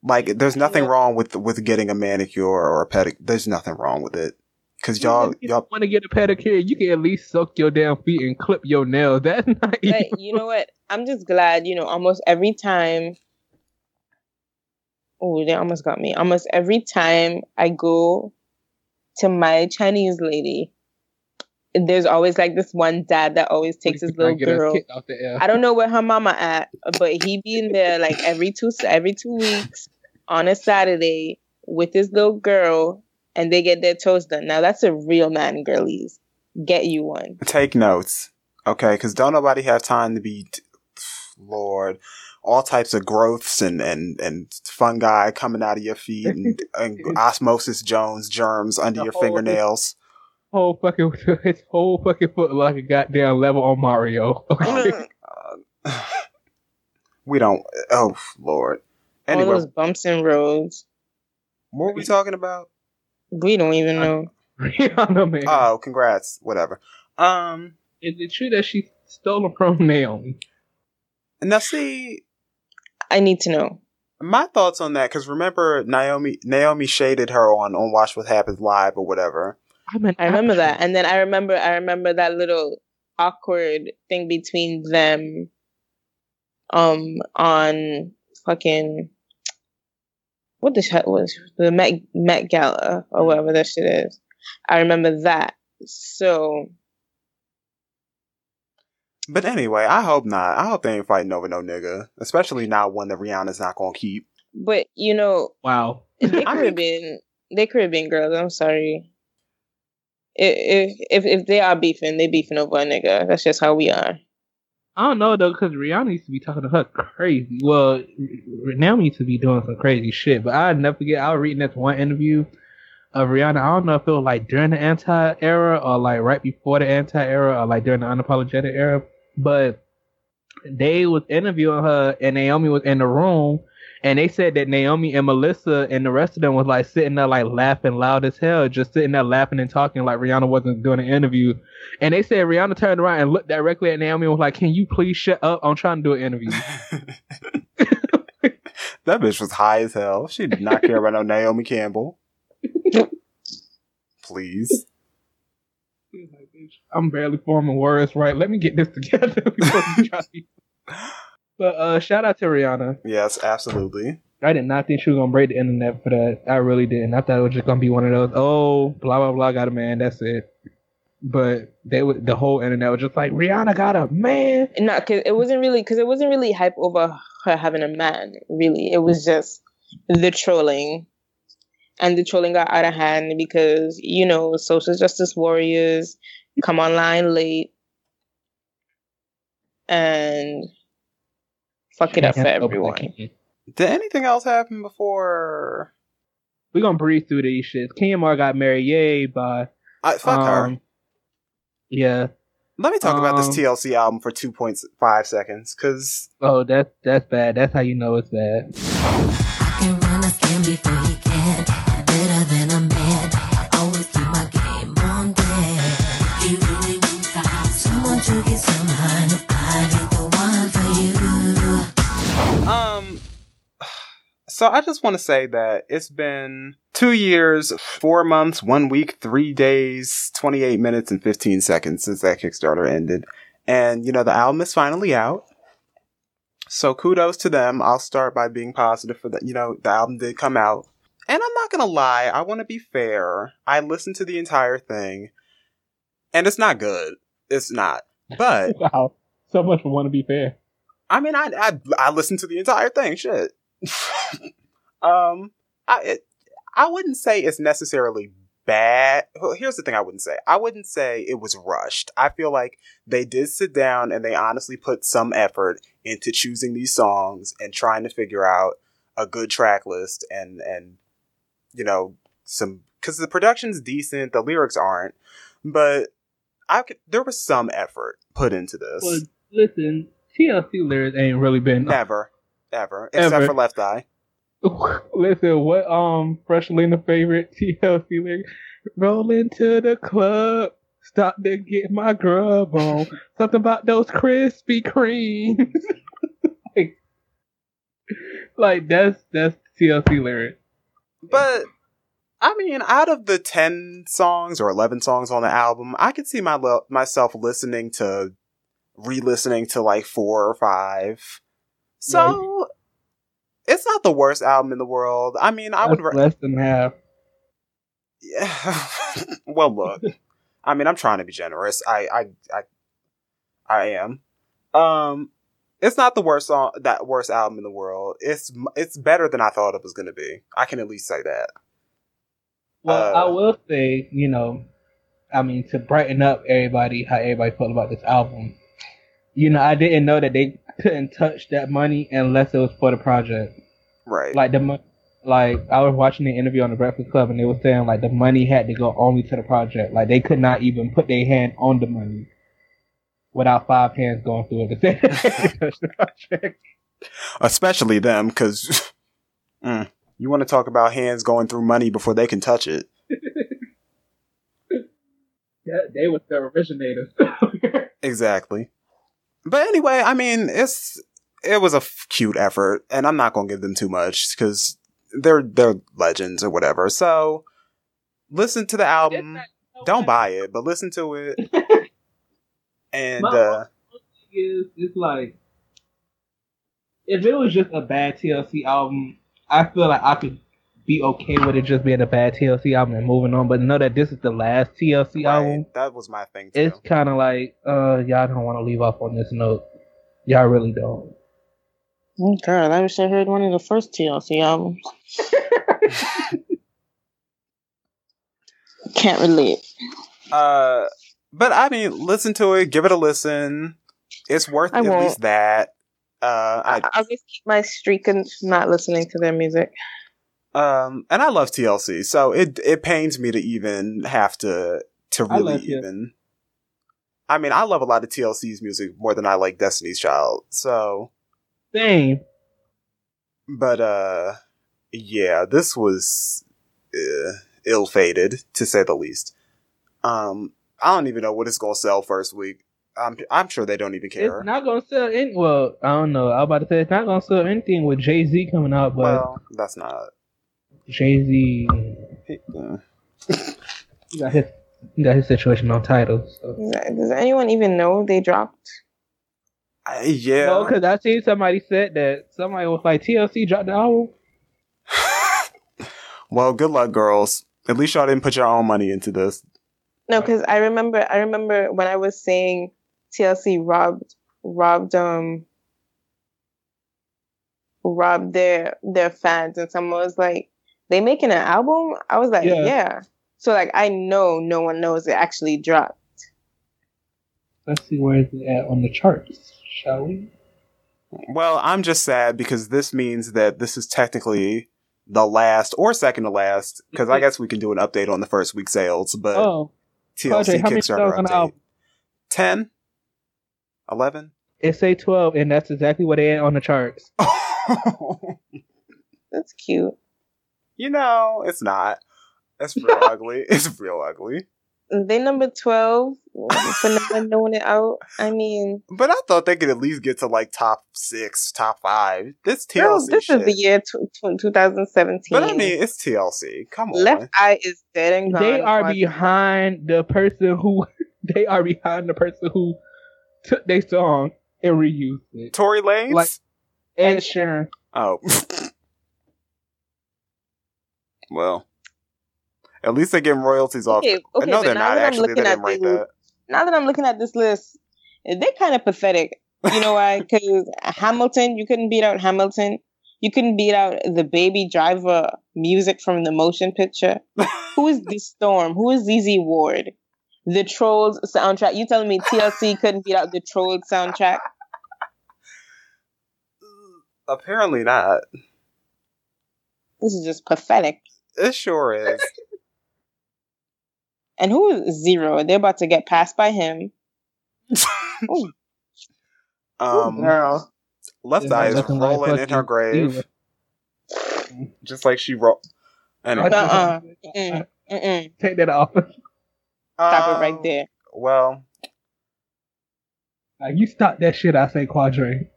Like, there's nothing Yeah. wrong with with getting a manicure or a pedicure. There's nothing wrong with it. Cause y'all, if you y'all, want to get a pedicure, you can at least soak your damn feet and clip your nails. (laughs) That's not But even. you know what? I'm just glad, you know, almost every time. Oh, they almost got me. Almost every time I go to my Chinese lady, there's always like this one dad that always takes his little girl. kicked off the air. I don't know where her mama at, but he be in there like every two every two weeks on a Saturday with his little girl, and they get their toes done. Now that's a real man, girlies. get you one. Take notes, okay? Because don't nobody have time to be, Lord, all types of growths and and and fungi coming out of your feet and, (laughs) and osmosis Jones germs under The your whole- fingernails. Whole fucking his whole fucking foot like a goddamn level on Mario. (laughs) Okay. We don't. Oh Lord. All those bumps and roads. what were we talking about? We don't even know. (laughs) Rihanna, man. Oh, congrats. Whatever. Um. Is it true that she stole them from Naomi? Now see, I need to know. my thoughts on that because remember Naomi Naomi shaded her on on Watch What Happens Live or whatever. I'm an I remember that, and then I remember I remember that little awkward thing between them, um, on fucking what the shit was the Met Met Gala or whatever that shit is. I remember that. So But anyway, I hope not. I hope they ain't fighting over no nigga, especially not one that Rihanna's not gonna keep. But you know, Wow. they (laughs) I Caribbean, they Caribbean girls. I'm sorry. If if if they are beefing, they beefing over a nigga. That's just how we are. I don't know though, because Rihanna used to be talking to her crazy. Well, Naomi used to be doing some crazy shit, but I never forget. I was reading this one interview of Rihanna. I don't know if it was like during the anti era or like right before the anti era or like during the unapologetic era, but they was interviewing her and Naomi was in the room. And they said that Naomi and Melissa and the rest of them was like sitting there like laughing loud as hell, just sitting there laughing and talking like Rihanna wasn't doing an interview. And they said Rihanna turned around and looked directly at Naomi and was like, Can you please shut up? I'm trying to do an interview. (laughs) (laughs) that bitch was high as hell. She did not care about no Naomi Campbell. (laughs) Please. I'm barely forming words right. Let me get this (laughs) together before you try to- (laughs) But uh shout out to Rihanna. Yes, absolutely. I did not think she was gonna break the internet for that. I really didn't. I thought it was just gonna be one of those, oh, blah blah blah got a man, that's it. But they would the whole internet was just like, Rihanna got a man. Not because it wasn't really because it wasn't really hype over her having a man. Really, it was just the trolling, and the trolling got out of hand because you know social justice warriors come online late and fuck it up for everyone. Did anything else happen before? We're gonna breathe through these shits. Kmart got married, yay, bye. I fuck her. Um, Yeah. Let me talk about this um, TLC album for two point five seconds, because Oh, that's that's bad. That's how you know it's bad. So I just want to say that it's been two years, four months, one week, three days, 28 minutes, and 15 seconds since that Kickstarter ended. And, you know, the album is finally out. So kudos to them. I'll start by being positive for that. You know, the album did come out. And I'm not gonna lie, I want to be fair. I listened to the entire thing, and it's not good. It's not. But (laughs) Wow. So much for want to be fair. I mean, I I, I listened to the entire thing. Shit. (laughs) um, I it, I wouldn't say it's necessarily bad. Well, here's the thing: I wouldn't say. I wouldn't say it was rushed. I feel like they did sit down and they honestly put some effort into choosing these songs and trying to figure out a good track list and and you know some because the production's decent, the lyrics aren't, but I could, there was some effort put into this. Well, listen, TLC lyrics ain't really been. Never. Ever. Except Ever. for Left Eye. (laughs) listen, what um Fresh Lena favorite (laughs) TLC lyric? Roll into the club. Stop to get my grub on. Something about those Krispy Kremes. (laughs) like, like that's that's TLC lyric. But I mean, out of the 10 songs or 11 songs on the album, I could see my lo- myself listening to re-listening to like 4 or 5. So it's not the worst album in the world. I mean, I would less than half. Yeah. (laughs) well, look. I mean, I'm trying to be generous. I, I, I, I am. Um, it's not the worst song, that worst album in the world. It's, it's better than I thought it was going to be. I can at least say that. Well, Uh, I will say, you know, I mean, to brighten up everybody, how everybody felt about this album. You know, I didn't know that they couldn't touch that money unless it was for the project. Right. Like the like I was watching the interview on the Breakfast Club, and they were saying like the money had to go only to the project. Like they could not even put their hand on the money without five hands going through it to say (laughs) the project. Especially them, because (laughs) mm, you want to talk about hands going through money before they can touch it. (laughs) Yeah, they was the originators. Exactly. But anyway, I mean, it's it was a f- cute effort, and I'm not gonna give them too much because they're they're legends or whatever. So listen to the album. Don't buy it, but listen to it. (laughs) And My- uh, is it's like if it was just a bad TLC album, I feel like I could be okay with it just being a bad TLC album and moving on. But know that this is the last TLC album. that was my thing too. It's kind of like uh y'all don't want to leave off on this note. Y'all really don't. Oh, girl, I wish I heard one of the first TLC albums. (laughs) Can't relate. Uh, but I mean, listen to it. Give it a listen. It's worth I at won't. least that. Uh, I I, I'll just keep my streak and not listening to their music. Um, and I love TLC, so it it pains me to even have to to really even. I mean, I love a lot of TLC's music more than I like Destiny's Child. So, Same. but uh, yeah, this was uh, ill fated to say the least. Um, I don't even know what it's gonna sell first week. I'm I'm sure they don't even care. It's not gonna sell any. Well, I don't know. I was about to say it's not gonna sell anything with Jay Z coming out, but well, that's not. Jay Z uh, he got his got his situation on Tidal. So. Does, does anyone even know they dropped? I- yeah. No, because I seen somebody said that somebody was like TLC dropped the album. (laughs) well, good luck, girls. At least y'all didn't put your own money into this. No, because I remember I remember when I was saying TLC robbed robbed um robbed their their fans and someone was like, They making an album? I was like, Yeah. Yeah. So like I know no one knows it actually dropped. Let's see where is it at on the charts, shall we? Well, I'm just sad because this means that this is technically the last or second to last. Because I guess we can do an update on the first week sales, but Oh, TLC Padre, how many Kickstarter songs on the update. album? 10? 11? it say twelve, and that's exactly what they at on the charts. (laughs) That's cute. You know, it's not. It's real (laughs) ugly. It's real ugly. They number twelve for not (laughs) knowing it out. I mean, But I thought they could at least get to like top six, top five. This TLC girl, this shit. is the year tw- tw- 2017. but I mean, it's TLC. Come on. Left Eye is dead and gone. They are behind the person who (laughs) they are behind the person who took their song and reused it. Tory Lanez? Like- Ed Sheeran. oh. Well. At least they're getting royalties off. Okay, okay, no, they're now not that I'm actually. They looking didn't at write that. now that I'm looking at this list, they're kind of pathetic. You know why? (laughs) Because Hamilton, you couldn't beat out Hamilton. You couldn't beat out the Baby Driver music from the motion picture. Who is the (laughs) Storm? Who is ZZ Ward? The Trolls soundtrack. You telling me TLC couldn't beat out the Trolls soundtrack? Apparently not. This is just pathetic. It sure is. (laughs) And who is Zero? They're about to get passed by him. (laughs) Ooh, um, girl. Left Eye is nothing like rolling in her grave, Steve. just like she rolled. Anyway, Uh-uh. (laughs) Mm, mm-mm. Take that off. Stop it Um, right there. Well, Like you stop that shit. I say Quadre.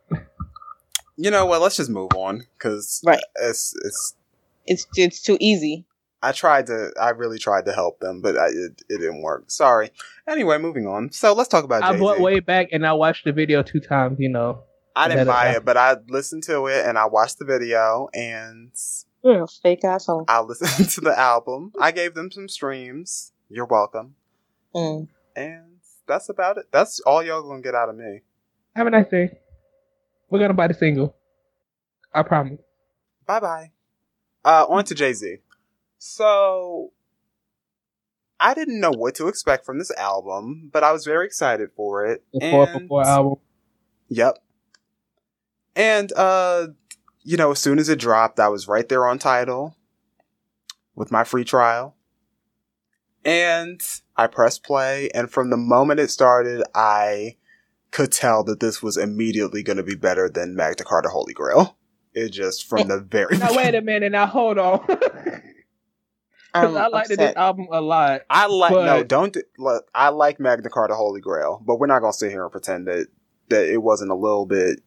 you know what? Let's just move on because Right. it's it's. It's it's too easy. I tried to. I really tried to help them, but I, it it didn't work. Sorry. Anyway, moving on. So let's talk about. I Jay-Z. bought way back and I watched the video two times. You know. I didn't Better- buy it, but I listened to it and I watched the video and You're a fake asshole. I listened (laughs) to the album. I gave them some streams. You're welcome. Mm. And that's about it. That's all y'all gonna get out of me. Have a nice day. We're gonna buy the single. I promise. Bye bye. Uh, on to Jay Z. So, I didn't know what to expect from this album, but I was very excited for it. The four And- four album. Yep. And uh you know, as soon as it dropped, I was right there on Tidal with my free trial. And I pressed play, and from the moment it started, I could tell that this was immediately going to be better than Magna Carta Holy Grail. It just from the very Now wait a minute. Now hold on. (laughs) Because I like I this album a lot. I like no, don't look. I like Magna Carta Holy Grail, but we're not gonna sit here and pretend that that it wasn't a little bit.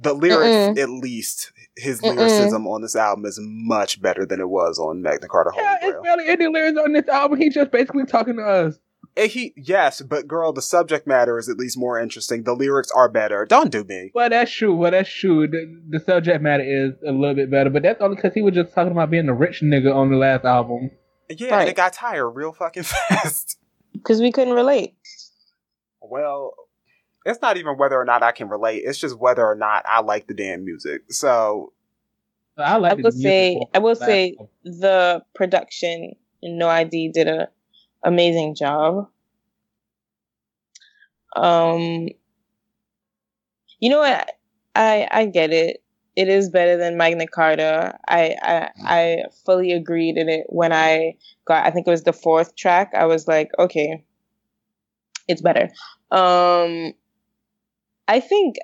The lyrics, at least, his Mm-mm. lyricism on this album is much better than it was on Magna Carta Holy Grail. Yeah, it's barely any lyrics on this album. He's just basically talking to us. Eh, he yes, but girl, the subject matter is at least more interesting. The lyrics are better. Don't do me. Well, that's true. Well, that's true. The, the subject matter is a little bit better, but that's only because he was just talking about being a rich nigga on the last album. Yeah, and it got tired real fucking (laughs) fast. because we couldn't relate. Well, it's not even whether or not I can relate. It's just whether or not I like the damn music. So So I like. I will say, I will say, the production No ID did a amazing job. Um, you know what? I I get it. It is better than Magna Carta. I I I fully agreed in it when I got. I think it was the fourth track. I was like, okay, it's better. Um, I think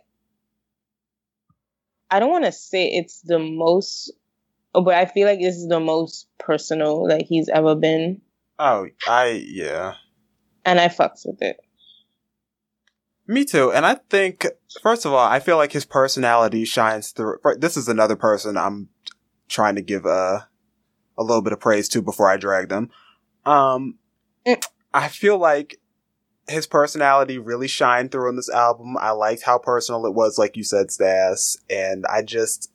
I don't want to say it's the most, but I feel like this is the most personal that he's ever been, oh, I yeah. and I fucks with it. Me too. And I think, first of all, I feel like his personality shines through. This is another person I'm trying to give a, a little bit of praise to before I drag them. Um, Mm. I feel like his personality really shined through in this album. I liked how personal it was, like you said, Stas. And I just,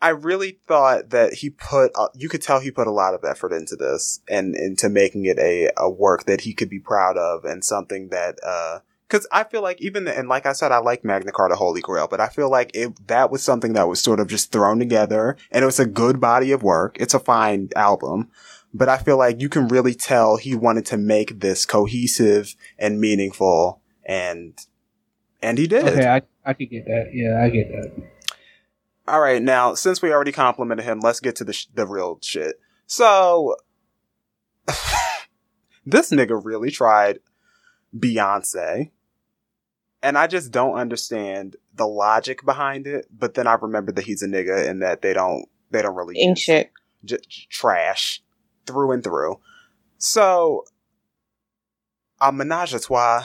I really thought that he put, uh, you could tell he put a lot of effort into this and into making it a, a work that he could be proud of and something that, uh, cause I feel like even, the, and like I said, I like Magna Carta Holy Grail, but I feel like it, that was something that was sort of just thrown together and it was a good body of work. It's a fine album, but I feel like you can really tell he wanted to make this cohesive and meaningful and, and he did. Okay, I I could get that. Yeah, I get that. All right, now since we already complimented him, let's get to the sh- the real shit. So, (laughs) this nigga really tried Beyonce, and I just don't understand the logic behind it. But then I remember that he's a nigga and that they don't they don't really Ain't shit. j- j- trash through and through. So, a menage a trois.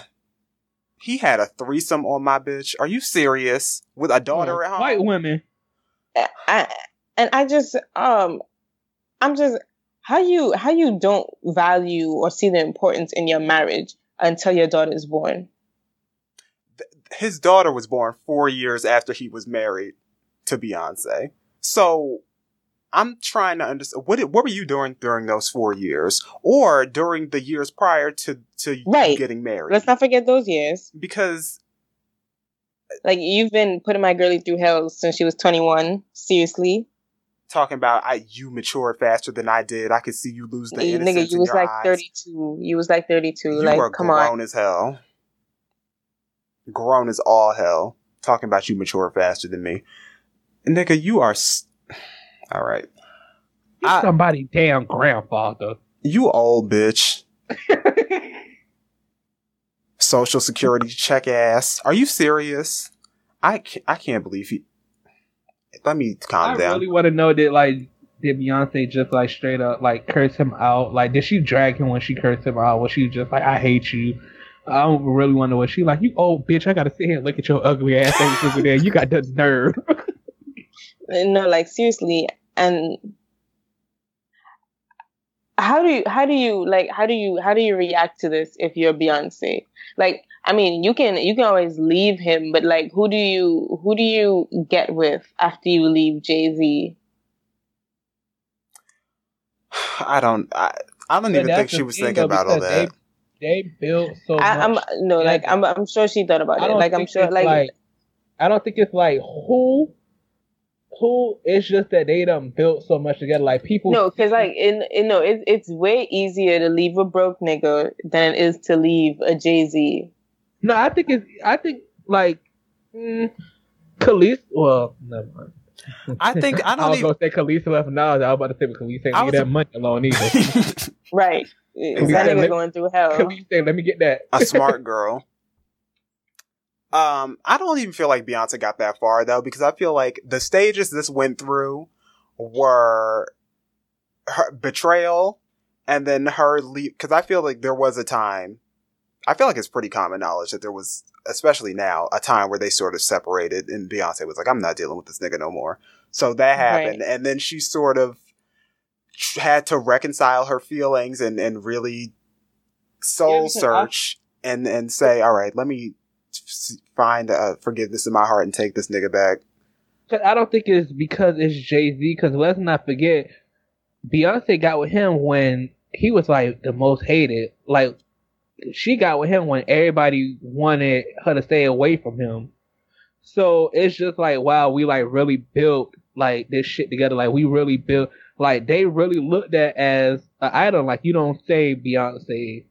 He had a threesome on my bitch. Are you serious? With a daughter at home? White women. I, and I just um I'm just how you how you don't value or see the importance in your marriage until your daughter is born. his daughter was born four years after he was married to Beyonce. So I'm trying to understand what did- what were you doing during those four years, or during the years prior to to you Right. getting married? Let's not forget those years. because Like you've been putting my girlie through hell since she was 21. Seriously, talking about I you matured faster than I did. I could see you lose the you, innocence nigga, you in was your like eyes. 32. You was like 32. You like, were come grown on. as hell. Grown as all hell. Talking about you mature faster than me. Nigga, you are. S- all right. I- somebody damn grandfather. You old bitch. (laughs) Social security check ass. Are you serious? I can't, I can't believe he. Let me calm I down. I really want to know that like did Beyonce just like straight up like curse him out? Like did she drag him when she cursed him out? Was she just like I hate you? I don't really wonder what she like. You old bitch! I gotta sit here and look at your ugly ass over there. You got the nerve. (laughs) no, like seriously, and how do you how do you like how do you how do you react to this if you're Beyonce? Like, I mean, you can you can always leave him, but like, who do you who do you get with after you leave Jay Z? I don't. I, I don't But even think she was thinking though, about all that. They built so I, I'm much. no, like I'm I'm sure she thought about I it. Like I'm sure, it's like, I don't think it's like who. Who. It's just that they done built so much together. Like people. No, because like in, in no, it, it's way easier to leave a broke nigga than it is to leave a Jay Z. No, I think it's. I think like. Mm, Kelis. Well, never mind. I think I (laughs) I don't was even. gonna say Kelis left Nas. I was about to say, but Kelis ain't I leave was- that money alone either. (laughs) Right. we that said nigga going through hell. Khalees said, "Let me get that." a smart girl. Um, I don't even feel like Beyonce got that far though, because I feel like the stages this went through were her betrayal and then her leave. Because I feel like there was a time. I feel like it's pretty common knowledge that there was, especially now, a time where they sort of separated, and Beyonce was like, "I'm not dealing with this nigga no more." So that happened, and then she sort of had to reconcile her feelings and and really soul I- search and and say, all right, let me find uh, forgiveness in my heart and take this nigga back. I don't think it's because it's Jay Z. Because let's not forget, Beyonce got with him when he was like the most hated. Like she got with him when everybody wanted her to stay away from him. So it's just like wow, we like really built like this shit together. Like we really built. Like they really looked at as an idol. Like you don't say Beyonce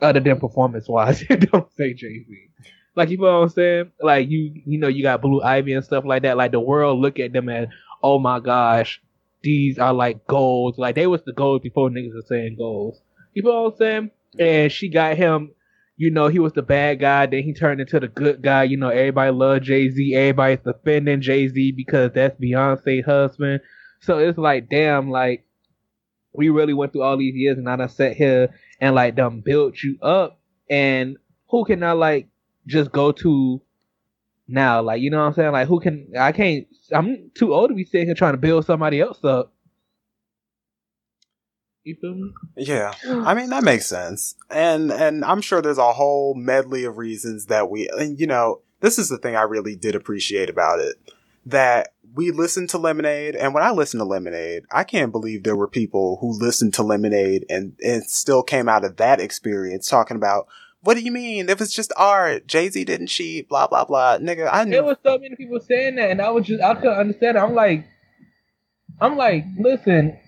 other than performance wise. (laughs) you don't say Jay Z. Like you know what I'm saying? Like you you know you got Blue Ivy and stuff like that. Like the world look at them as oh my gosh, these are like goals. Like they was the goals before niggas were saying goals. You know what I'm saying? And she got him. You know he was the bad guy. Then he turned into the good guy. You know everybody loved Jay Z. Everybody's defending Jay Z because that's Beyonce's husband. So it's like damn, like we really went through all these years and I done sat here and like done built you up. And who can I like just go to now? Like, you know what I'm saying? Like, who can I can't? I'm too old to be sitting here trying to build somebody else up. You feel me? Yeah, I mean that makes sense, and and I'm sure there's a whole medley of reasons that we, and you know, this is the thing I really did appreciate about it that we listened to Lemonade, and when I listened to Lemonade, I can't believe there were people who listened to Lemonade and and still came out of that experience talking about. What do you mean? It was just art. Jay Z didn't cheat. Blah blah blah. Nigga, I knew. There was so many people saying that, and I was just I couldn't understand it. I'm like, I'm like, listen,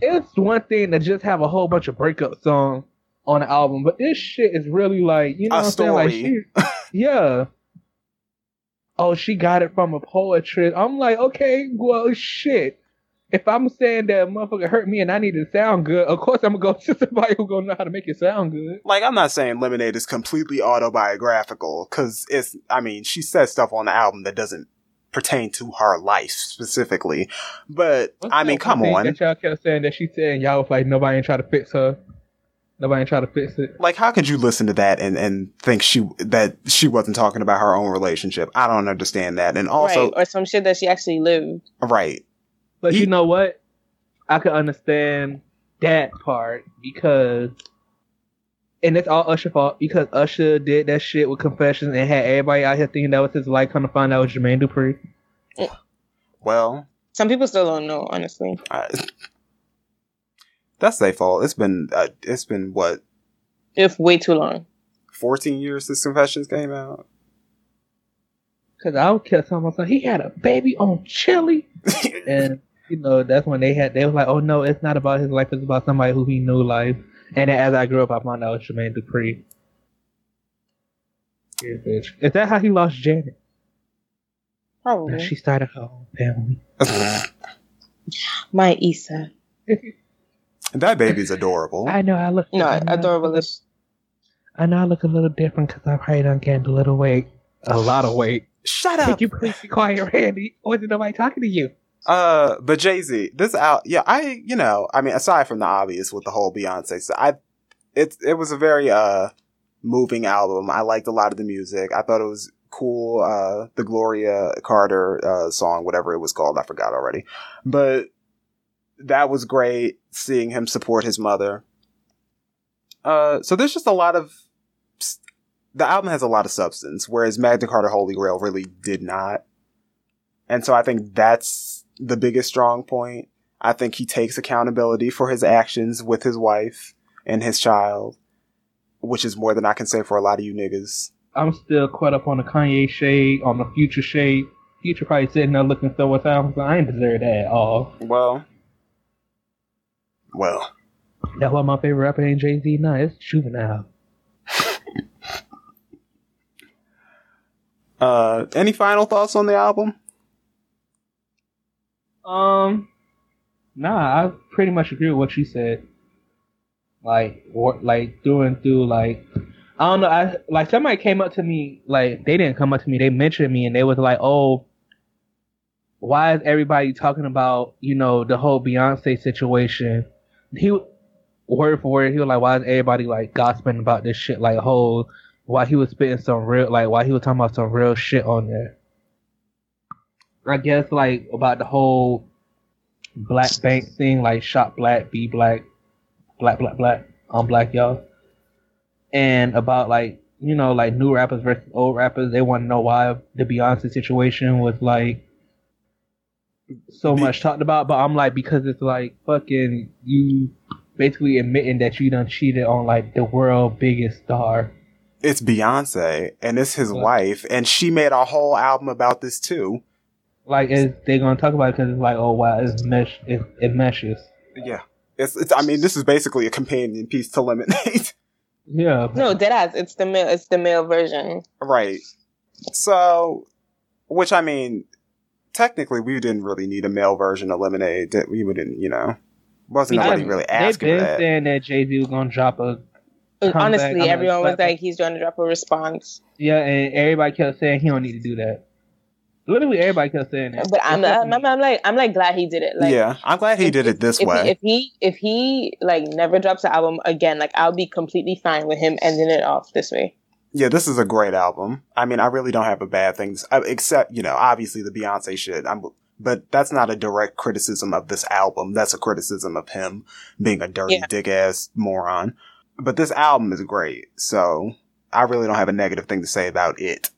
it's one thing to just have a whole bunch of breakup songs on the album, but this shit is really like, you know A what I'm saying? Like, she, (laughs) yeah. Oh, she got it from a poetry. I'm like, okay, well, shit. If I'm saying that a motherfucker hurt me and I need to sound good, of course I'm gonna go (laughs) to somebody who gonna know how to make it sound good. like I'm not saying Lemonade is completely autobiographical because it's I mean she says stuff on the album that doesn't pertain to her life specifically, but What's I mean come on, That y'all kept saying that she said, y'all was like, nobody ain't try to fix her. Nobody ain't try to fix it. like how could you listen to that and and think she that she wasn't talking about her own relationship? I don't understand that, and also right. Or some shit that she actually lived. right, But He- you know what? I could understand that part because, and it's all Usher fault because Usher did that shit with Confessions and had everybody out here thinking that was his life. Come to find out it was Jermaine Dupri. well. Some people still don't know, honestly. I, that's their fault. It's been uh, it's been what If way too long. 14 years since Confessions came out. Because I don't care something about he had a baby on Chili, (laughs) and you know that's when they had they was like, oh no, it's not about his life, it's about somebody who he knew life. And then as I grew up, I found out it was Jermaine Dupri. Yeah, bitch. Is that how he lost Janet? Probably. She started her own family. My Issa. (laughs) that baby's adorable. I know I look. No, I know I adorable. look- I know I look a little different because I've probably done gained a little weight. A lot of weight. Shut Could up. you please be quiet, Randy? Wasn't nobody talking to you? Uh, but Jay Z, this out, yeah, I, you know, I mean, aside from the obvious with the whole Beyonce, so I, it, it was a very, uh, moving album. I liked a lot of the music. I thought it was cool. Uh, the Gloria Carter, uh, song, whatever it was called, I forgot already. But that was great seeing him support his mother. Uh, so there's just a lot of, the album has a lot of substance, whereas Magna Carta Holy Grail really did not. And so I think that's the biggest strong point. I think he takes accountability for his actions with his wife and his child, which is more than I can say for a lot of you niggas. I'm still caught up on the Kanye shade, on the Future shade. Future probably sitting there looking so what's album. I ain't deserve that at all. Well, well, That's why my favorite rapper ain't Jay Z. Nah, it's Juvenile. (laughs) uh, any final thoughts on the album? Um, nah, I pretty much agree with what you said. Like, or, like through and through, like I don't know. I like somebody came up to me, like they didn't come up to me. They mentioned me, and they was like, "Oh, why is everybody talking about you know the whole Beyonce situation?" He word for word, he was like, "Why is everybody like gossiping about this shit?" Like, whole why he was spitting some real, like why he was talking about some real shit on there. I guess like about the whole black bank thing, like shop black, be black, black, black, black, on black y'all, and about like you know like new rappers versus old rappers. They want to know why the Beyonce situation was like so much talked about. But I'm like because it's like fucking you basically admitting that you done cheated on like the world biggest star. It's Beyonce and it's his Yeah. wife, and she made a whole album about this too. Like is they gonna talk about it because it's like oh wow it's mesh it, it meshes. Yeah, it's, it's. I mean, this is basically a companion piece to Lemonade, (laughs) Yeah. No, deadass. It's the male. It's the male version. right? So, which I mean, technically, we didn't really need a male version of Lemonade. That we wouldn't, you know, wasn't nobody really asking They've asking for been that. saying that Jay Z was gonna drop a And Honestly, I'm everyone was like, like, he's trying to drop a response. yeah, and everybody kept saying he don't need to do that. Literally, everybody kept saying that. But I'm, I'm. I'm, I'm like, I'm like glad he did it. Like, yeah, I'm glad he if- did it this if way. He, if he if he like never drops an album again, like I'll be completely fine with him ending it off this way. Yeah, this is a great album. I mean, I really don't have a bad thing, to uh, except you know, obviously the Beyonce shit. I'm, but that's not a direct criticism of this album. That's a criticism of him being a dirty Yeah. dick ass moron. But this album is great, so I really don't have a negative thing to say about it.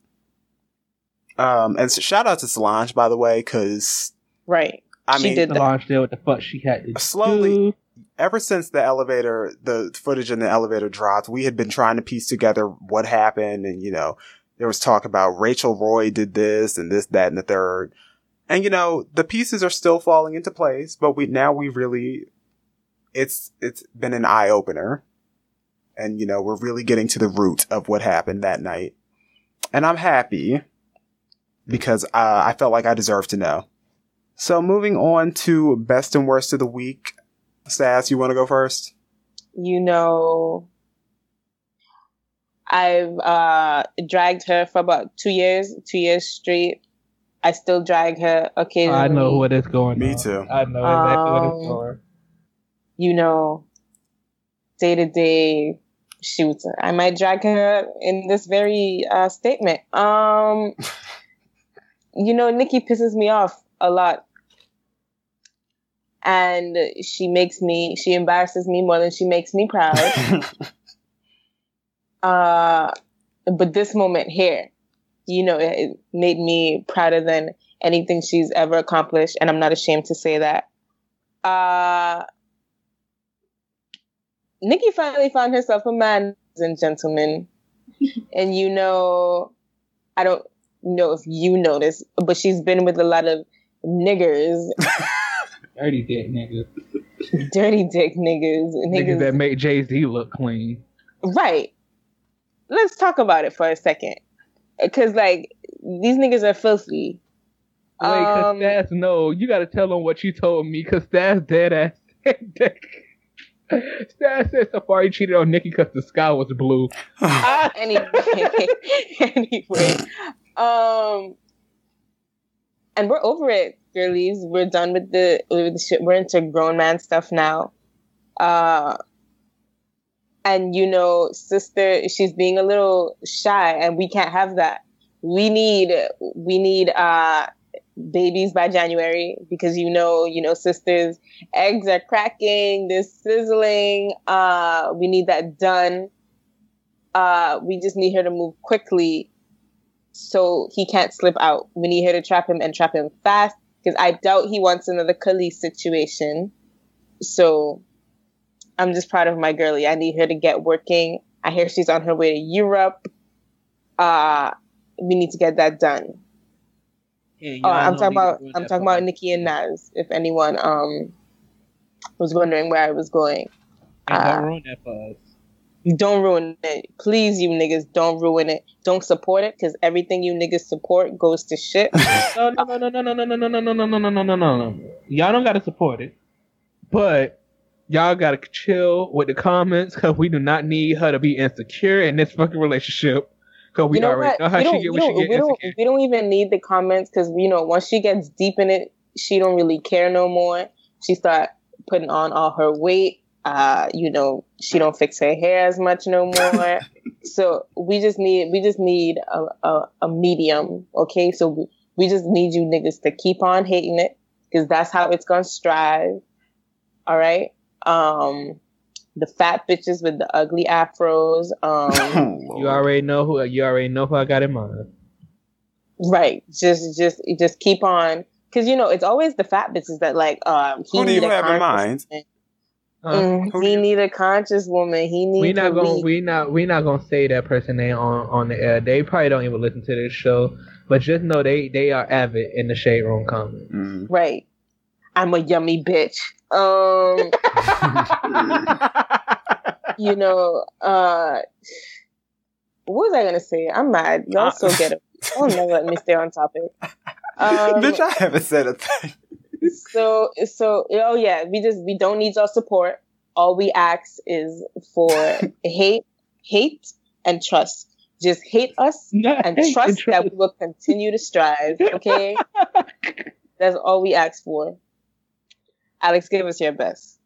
Um, and so shout out to Solange, by the way, because Right. I She mean, did that. Solange did what the fuck she had to Slowly. do. ever since the elevator, the footage in the elevator dropped, we had been trying to piece together what happened. And, you know, there was talk about Rachel Roy did this and this, that, and the third. And, you know, the pieces are still falling into place, but we, now we really, it's, it's been an eye opener. And, you know, we're really getting to the root of what happened that night. And I'm happy because uh, I felt like I deserved to know. So moving on to best and worst of the week. Sass, you want to go first? You know, I've uh dragged her for about two years, two years straight. I still drag her occasionally. I know what is going Me on. too. I know exactly what Um, is going. you know, day to day shoots. I might drag her in this very uh, statement. Um, (laughs) you know, Nikki pisses me off a lot. And she makes me, she embarrasses me more than she makes me proud. (laughs) uh, but this moment here, you know, it, it made me prouder than anything she's ever accomplished. And I'm not ashamed to say that. Uh, Nikki finally found herself a man, ladies and gentleman. (laughs) and you know, I don't know if you noticed, but she's been with a lot of niggers, (laughs) Dirty dick niggas. dirty dick niggas, Niggas that make Jay Z look clean. Right. Let's talk about it for a second. Because, like, these niggas are filthy. Wait, cause Um, Stas, no, you gotta tell them what you told me, cause Stas dead ass. (laughs) Stas said Safaree cheated on Nikki cause the sky was blue. (sighs) anyway, (laughs) anyway, um, and we're over it, girlies. We're done with the with the shit. We're into grown man stuff now. Uh, and you know, sister, she's being a little shy, and we can't have that. We need we need uh babies by January because you know, you know, sisters, eggs are cracking, they're sizzling. Uh, we need that done. Uh, we just need her to move quickly so he can't slip out. We need her to trap him and trap him fast because I doubt he wants another Kelis situation. So I'm just proud of my girlie. I need her to get working. I hear she's on her way to Europe. Uh, we need to get that done. Yeah, y'all I'm talking about I'm talking about Nikki and Nas. If anyone um was wondering where I was going, uh, that for us. Don't ruin it. Please, you niggas, don't ruin it. Don't support it because everything you niggas support goes to shit. No, no, no, no, no, no, no, no, no, no, no, no, no, no, no. Y'all don't gotta support it, but y'all gotta chill with the comments because we do not need her to be insecure in this fucking relationship. Because we you know already what? know how we, she get we, she don't, get we, don't, we don't even need the comments because you know once she gets deep in it, she don't really care no more. She start putting on all her weight. Uh, you know, she don't fix her hair as much no more. (laughs) so we just need we just need a, a, a medium, okay? So we, we just need you niggas to keep on hating it because that's how it's gonna strive. All right. Um, the fat bitches with the ugly afros. Um. (laughs) You already know who you already know who I got in mind. Right. Just just just keep on because you know it's always the fat bitches that like um he Who do you have in conscious mind? Woman. Huh? Who do he need a conscious woman. He need we not gonna lead. we not we not gonna say that person name on on the air. They probably don't even listen to this show, but just know they they are avid in the shade room comments. Mm. right. I'm a yummy bitch. Um, (laughs) you know, uh, what was I gonna say? I'm mad. Y'all Uh, so ghetto. Y'all never let me stay on topic. (laughs) Um, Bitch, I haven't said a thing. So so oh yeah we just we don't need your support. All we ask is for (laughs) hate hate and trust. Just hate us (laughs) and trust that we will continue to strive (laughs) okay? That's all we ask for. Alex give us your best.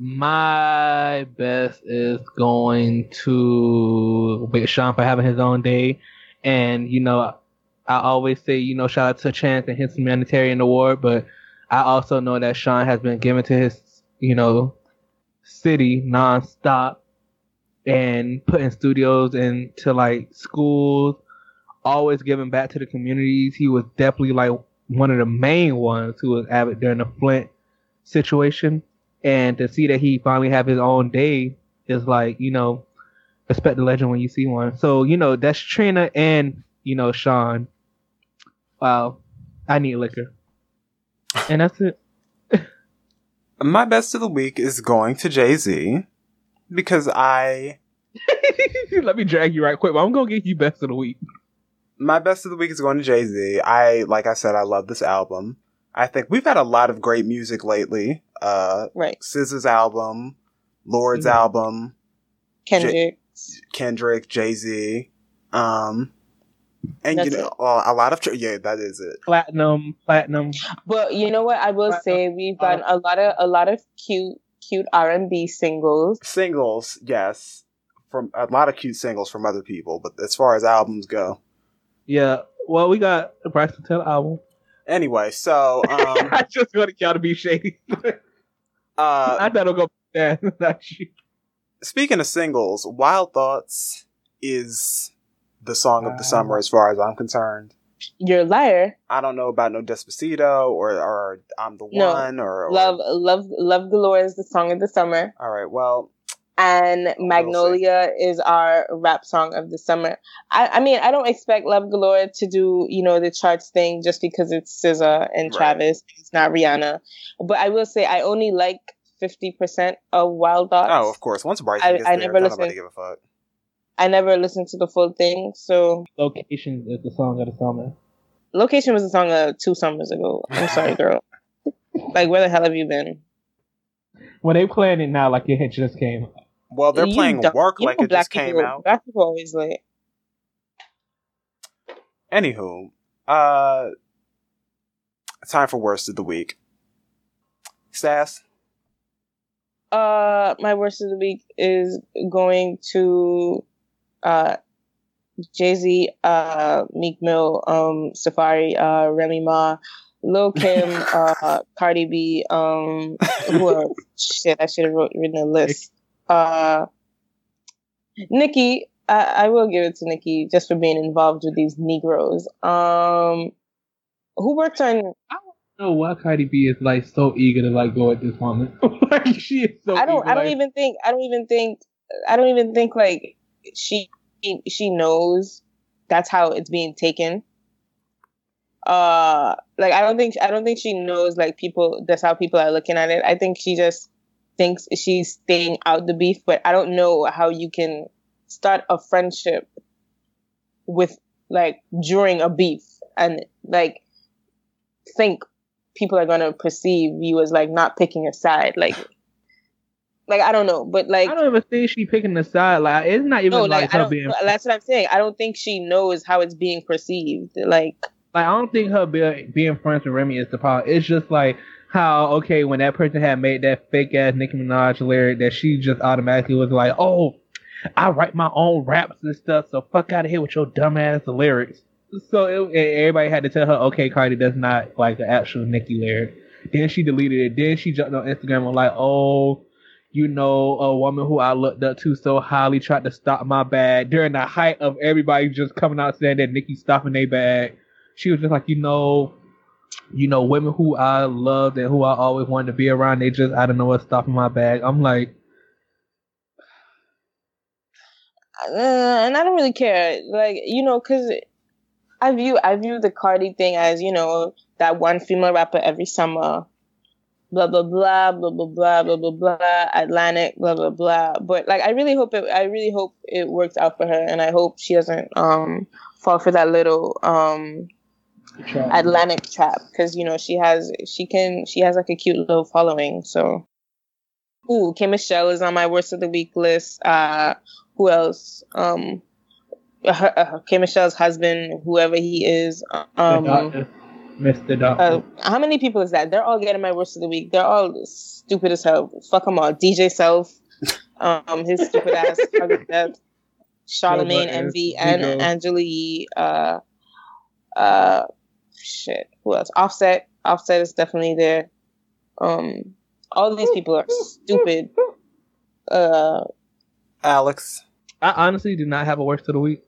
My best is going to Big Sean for having his own day. And, you know, I always say, you know, shout out to Chance and his humanitarian award, but I also know that Sean has been given to his, you know, city nonstop and putting studios into like schools, always giving back to the communities. He was definitely like one of the main ones who was avid during the Flint situation. And to see that he finally have his own day is like you know respect the legend when you see one. So you know that's trina and you know sean wow i need liquor and that's it (laughs) My best of the week is going to Jay Z because I (laughs) let me drag you right quick but i'm gonna get you best of the week my best of the week is going to Jay Z. I like I said, I love this album. I think we've had a lot of great music lately. Uh, right SZA's album, Lorde's Mhm. album, kendrick Kendrick, Jay Z, um, and That's you know it. uh, a lot of tr- yeah, that is it. platinum platinum but you know what i will Right. say we've gotten a lot of a lot of cute cute r&b singles Singles, yes, from a lot of cute singles from other people, but as far as albums go, yeah well we got the Bryson Tiller album anyway. So, (laughs) um, i just wanted y'all to be shady (laughs) uh, i thought it'll go that not you speaking of singles, Wild Thoughts is the song of the summer uh. as far as I'm concerned. you're a liar I don't know about no Despacito or or I'm the No. one or, or Love, love, love galore is the song of the summer, All right, well, and Magnolia is our rap song of the summer. I, I mean, I don't expect Love Galore to do you know the charts thing just because it's SZA and Right. Travis. It's not Rihanna, but I will say I only like fifty percent of Wild Thoughts. oh, of course. Once Bryson I- gets I there, never listened. give a fuck. I never listened to the full thing, so location is the song of the summer Location was a song uh, two summers ago. I'm sorry, girl. (laughs) like, where the hell have you been? when they playing it now like it had just came out. Well, they're You playing dumb- work you like know it just black came out. Black people always late. Anywho, uh, time for worst of the week. Sass, Uh, my worst of the week is going to uh, Jay Z, uh, Meek Mill, um, Safaree, uh, Remy Ma, Lil Kim, (laughs) uh, Cardi B, um, who are, (laughs) shit, I should have wrote, written a list. Uh, Nikki, I, I will give it to Nikki just for being involved with these Negroes. Um, who worked on know why Cardi B is like so eager to like go at this woman. (laughs) like she is so. I don't. eager, I don't like- even think. I don't even think. I don't even think like she she knows that's how it's being taken. uh like I don't think I don't think she knows like people that's how people are looking at it. I think she just thinks she's staying out the beef, but I don't know how you can start a friendship with like during a beef and like think people are gonna perceive you as like not picking a side. Like like I don't know, but like I don't even think she picking the side. Like it's not even no, like, like, her being that's what I'm saying. I don't think she knows how it's being perceived. Like like I don't think her be, being friends with Remy is the problem. It's just like how okay when that person had made that fake ass Nicki Minaj lyric that she just automatically was like, oh, I write my own raps and stuff, so fuck out of here with your dumb ass lyrics. So it, everybody had to tell her, okay, Cardi does not like the actual Nicki lyric. Then she deleted it. Then she jumped on Instagram and was like, oh, you know, a woman who I looked up to so highly tried to stop my bag during the height of everybody just coming out saying that Nicki's stopping their bag. She was just like, you know, you know, women who I loved and who I always wanted to be around, they just I don't know what's stopping my bag. I'm like, uh, and I don't really care. Like you know, because I view I view the Cardi thing as you know that one female rapper every summer, blah blah blah blah blah blah blah blah blah Atlantic blah blah blah. But like I really hope it I really hope it works out for her, and I hope she doesn't um fall for that little um Atlantic trap because you know she has she can she has like a cute little following. So, ooh, K Michelle is on my worst of the week list. Uh, who else? Um, her, uh, K Michelle's husband, whoever he is. Um, Mr. Doctor. uh, how many people is that? They're all getting my worst of the week. They're all stupid as hell. Fuck them all. DJ Self, um, his stupid ass, death. Charlamagne, Nobody. Envy, and Vigo. Angela Yee. Uh, uh, shit. Who else? Offset. Offset is definitely there. Um, all these people are stupid. Uh, Alex. I honestly do not have a worst of the week.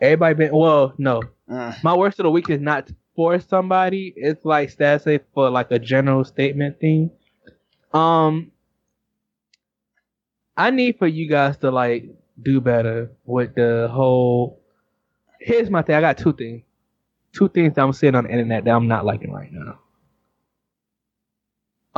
Everybody been well, no. Mm. My worst of the week is not for somebody. It's like stats say for like a general statement thing. Um, I need for you guys to like do better with the whole. Here's my thing. I got two things. Two things that I'm seeing on the internet that I'm not liking right now.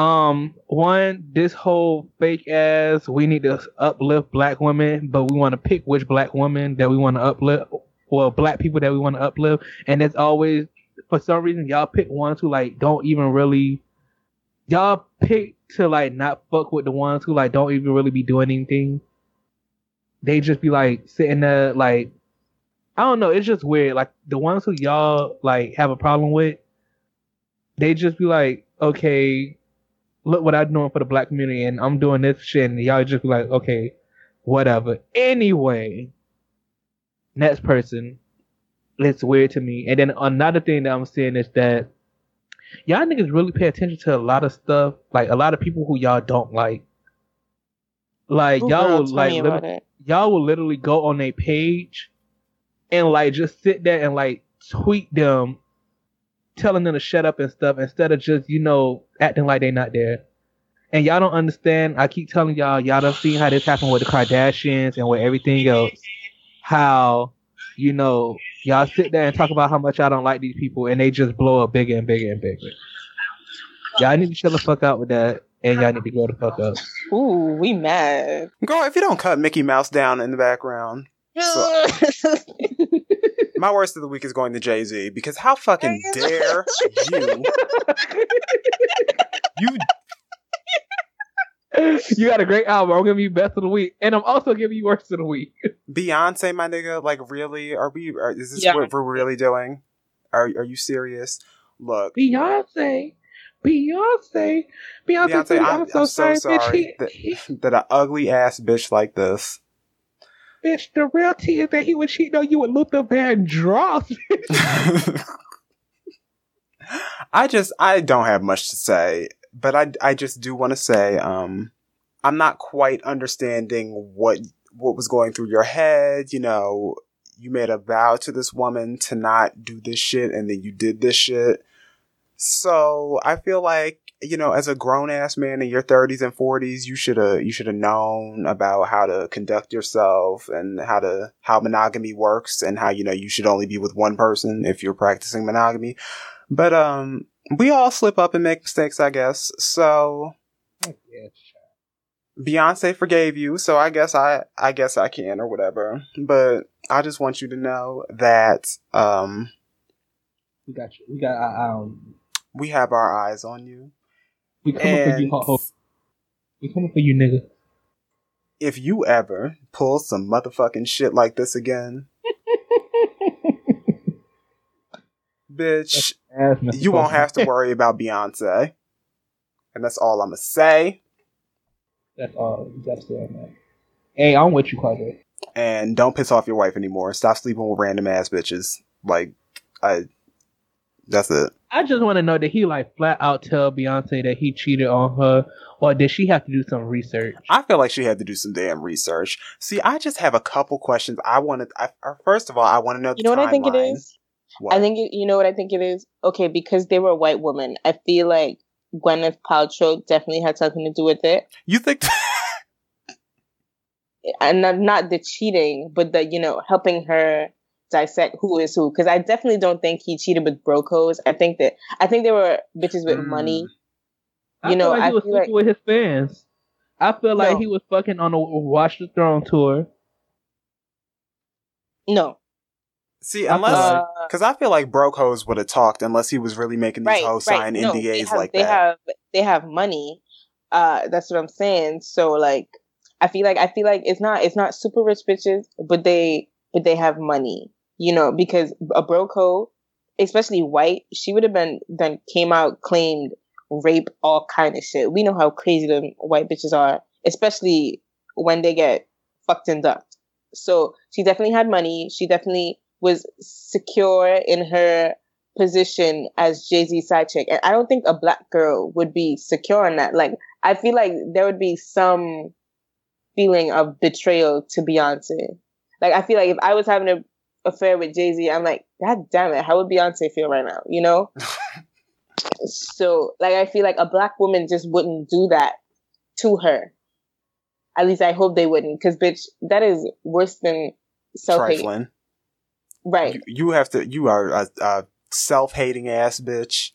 Um, one, this whole fake ass, we need to uplift black women, but we want to pick which black woman that we want to uplift, or black people that we want to uplift, and it's always for some reason y'all pick ones who like don't even really, y'all pick to like not fuck with the ones who like don't even really be doing anything. They just be like sitting there like, I don't know, it's just weird. Like the ones who y'all like have a problem with, they just be like, okay, look what I'm doing for the black community and I'm doing this shit and y'all just be like, okay, whatever. Anyway, next person. It's weird to me. And then another thing that I'm seeing is that y'all niggas really pay attention to a lot of stuff, like a lot of people who y'all don't like. Like ooh, y'all girl, will like me lit- about it. y'all will literally go on a page and like just sit there and like tweet them telling them to shut up and stuff instead of just, you know, acting like they not there. And y'all don't understand. I keep telling y'all, y'all done seen how this happened with the Kardashians and with everything else. How, you know, y'all sit there and talk about how much y'all don't like these people and they just blow up bigger and bigger and bigger. Y'all need to chill the fuck out with that and y'all need to grow the fuck up. Ooh, we mad. Girl, if you don't cut Mickey Mouse down in the background. (laughs) My worst of the week is going to Jay Z because how fucking dare you? You you got a great album. I'm giving you best of the week. And I'm also giving you worst of the week. (laughs) Beyonce, my nigga, like really? Are we? Are, is this Yeah. what we're really doing? Are Are you serious? Look, Beyonce. Beyonce. Beyonce. Beyonce, said, I'm, I'm so sorry, bitch. sorry He, he, that, that an ugly ass bitch like this. bitch, the real tea is that he would cheat on you with Luther Vandross. (laughs) I just I don't have much to say, but I I just do want to say um I'm not quite understanding what what was going through your head, you know, you made a vow to this woman to not do this shit and then you did this shit. So, I feel like you know, as a grown ass man in your 30s and 40s, you should have you should have known about how to conduct yourself and how to how monogamy works and how you know you should only be with one person if you're practicing monogamy. But um we all slip up and make mistakes, I guess. So Beyonce forgave you, so I guess I I guess I can or whatever. But I just want you to know that um We got you. We got um. we have our eyes on you. We for you. And Ho, ho. We coming for you, nigga. if you ever pull some motherfucking shit like this again, bitch, Ass you won't have to worry about Beyonce. And that's all I'm gonna say. That's all. That's gotta say on that. Hey, I'm with you, Quadre. And don't piss off your wife anymore. Stop sleeping with random ass bitches. Like, I. That's it. I just want to know did he like flat out tell Beyonce that he cheated on her, or did she have to do some research? I feel like she had to do some damn research. See, I just have a couple questions. I wanted. I, uh, first of all, I want to know. The You know what I think it timeline. is? What? I think it, you know what I think it is. Okay, because they were a white woman, I feel like Gwyneth Paltrow definitely had something to do with it, you think. (laughs) and not, not the cheating, but the you know helping her dissect who is who. Because I definitely don't think he cheated with brocos. I think that I think they were bitches with Mm. money. I You know, feel like I he was feel sleeping with his fans. I feel like No. he was fucking on a Watch the Throne tour. No, See, unless. like- uh, Because I feel like broke hoes would have talked unless he was really making these right, hoes right. sign No, NDAs they have, like they that. have they have money. Uh, that's what I'm saying. So like, I feel like I feel like it's not it's not super rich bitches, but they but they have money. You know, because a broco, especially white, she would have been then came out claimed rape all kind of shit. We know how crazy the white bitches are, especially when they get fucked and ducked. So she definitely had money. She definitely was secure in her position as Jay Z side chick. And I don't think a black girl would be secure in that. Like, I feel like there would be some feeling of betrayal to Beyonce. Like, I feel like if I was having an affair with Jay Z, I'm like, God damn it, how would Beyonce feel right now? You know? (laughs) so, like, I feel like a black woman just wouldn't do that to her. At least I hope they wouldn't, because bitch, that is worse than self hate. Trifling. Right. You, you have to. You are a, a self-hating ass bitch.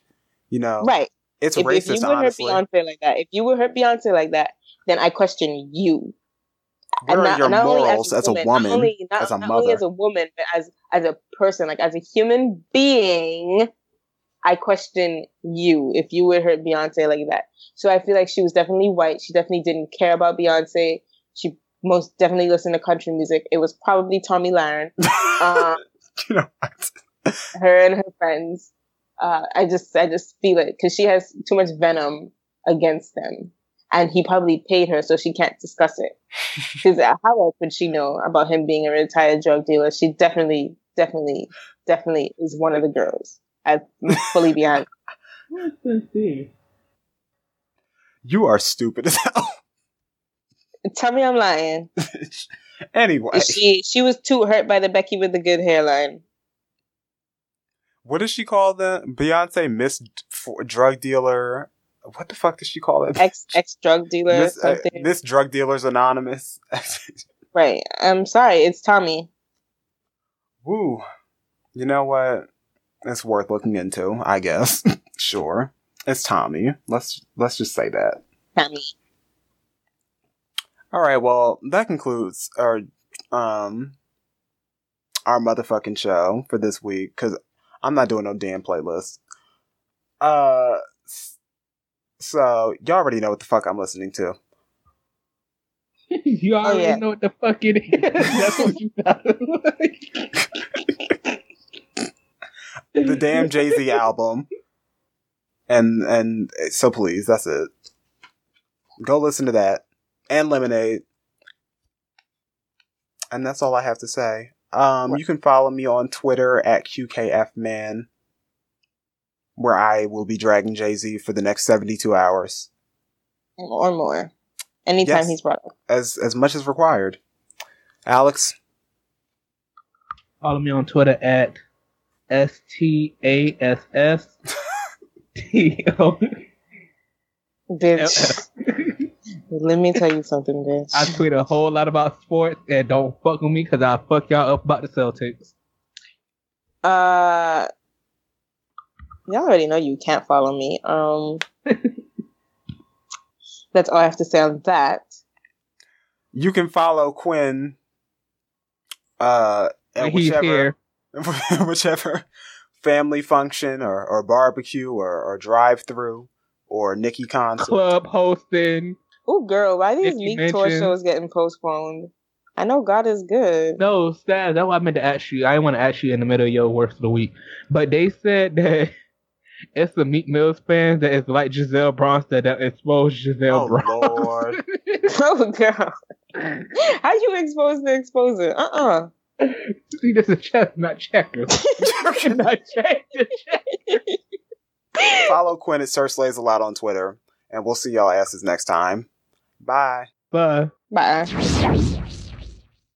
You know. Right. It's if, if you would hurt honestly. Beyonce like that, if you would hurt Beyonce like that, then I question you. Where are your only morals as a woman, not only, not, as a mother? as a woman, but as as a person, like as a human being, I question you if you would hurt Beyonce like that. So I feel like she was definitely white. She definitely didn't care about Beyonce. She most definitely listened to country music. It was probably Tomi Lahren, (laughs) um, (laughs) you know what? her and her friends. Uh, I just I just feel it because she has too much venom against them, and he probably paid her so she can't discuss it. (laughs) Because how else would she know about him being a retired drug dealer? She definitely, definitely, definitely is one of the girls. I'm fully behind. (laughs) Let's see. You are stupid as hell. Tell me I'm lying. (laughs) anyway, She she was too hurt by the Becky with the good hairline. what does she call the Beyonce Miss Drug Dealer? What the fuck does she call it? Ex ex drug dealer or Miss, uh. Miss Drug Dealers Anonymous. (laughs) right. I'm sorry. It's Tomi. Woo. You know what? It's worth looking into, I guess. (laughs) sure. It's Tomi. Let's let's just say that. Tomi. All right, well, that concludes our um our motherfucking show for this week cuz I'm not doing no damn playlist. Uh so y'all already know what the fuck I'm listening to. (laughs) you already yeah. know what the fuck it is. (laughs) That's what you sounded like. The damn Jay-Z album. And and so please, that's it. Go listen to that and Lemonade. And that's all I have to say. Um, you can follow me on Twitter at QKFman, where I will be dragging Jay Z for the next 72 hours, Or more. Anytime Yes. he's brought up. as as much as required. Alex, Follow me on Twitter at S T A S S T O Bitch. (laughs) Let me tell you something, bitch. I tweet a whole lot about sports and don't fuck with me because I'll fuck y'all up about the Celtics. Uh, y'all already know you can't follow me. Um, (laughs) that's all I have to say on that. You can follow Quinn. Uh, And he's whichever here. (laughs) whichever family function or, or barbecue or, or drive through or Nikki concert. Club hosting. Oh, girl, why these Nicki Meek tour shows getting postponed? I know God is good. No, Stas, that's what I meant to ask you. I didn't want to ask you in the middle of your worst of the week. But they said (laughs) that it's the Meek Mills fans that is like Giselle Bronson that exposed Giselle Oh Bronson. Lord! (laughs) (laughs) oh, girl. How you expose the exposer? Uh uh See, this is chess, not checkers. not checkers. follow Quinn at Sir Slays a lot on Twitter, and we'll see y'all asses next time. Bye. Bye. Bye.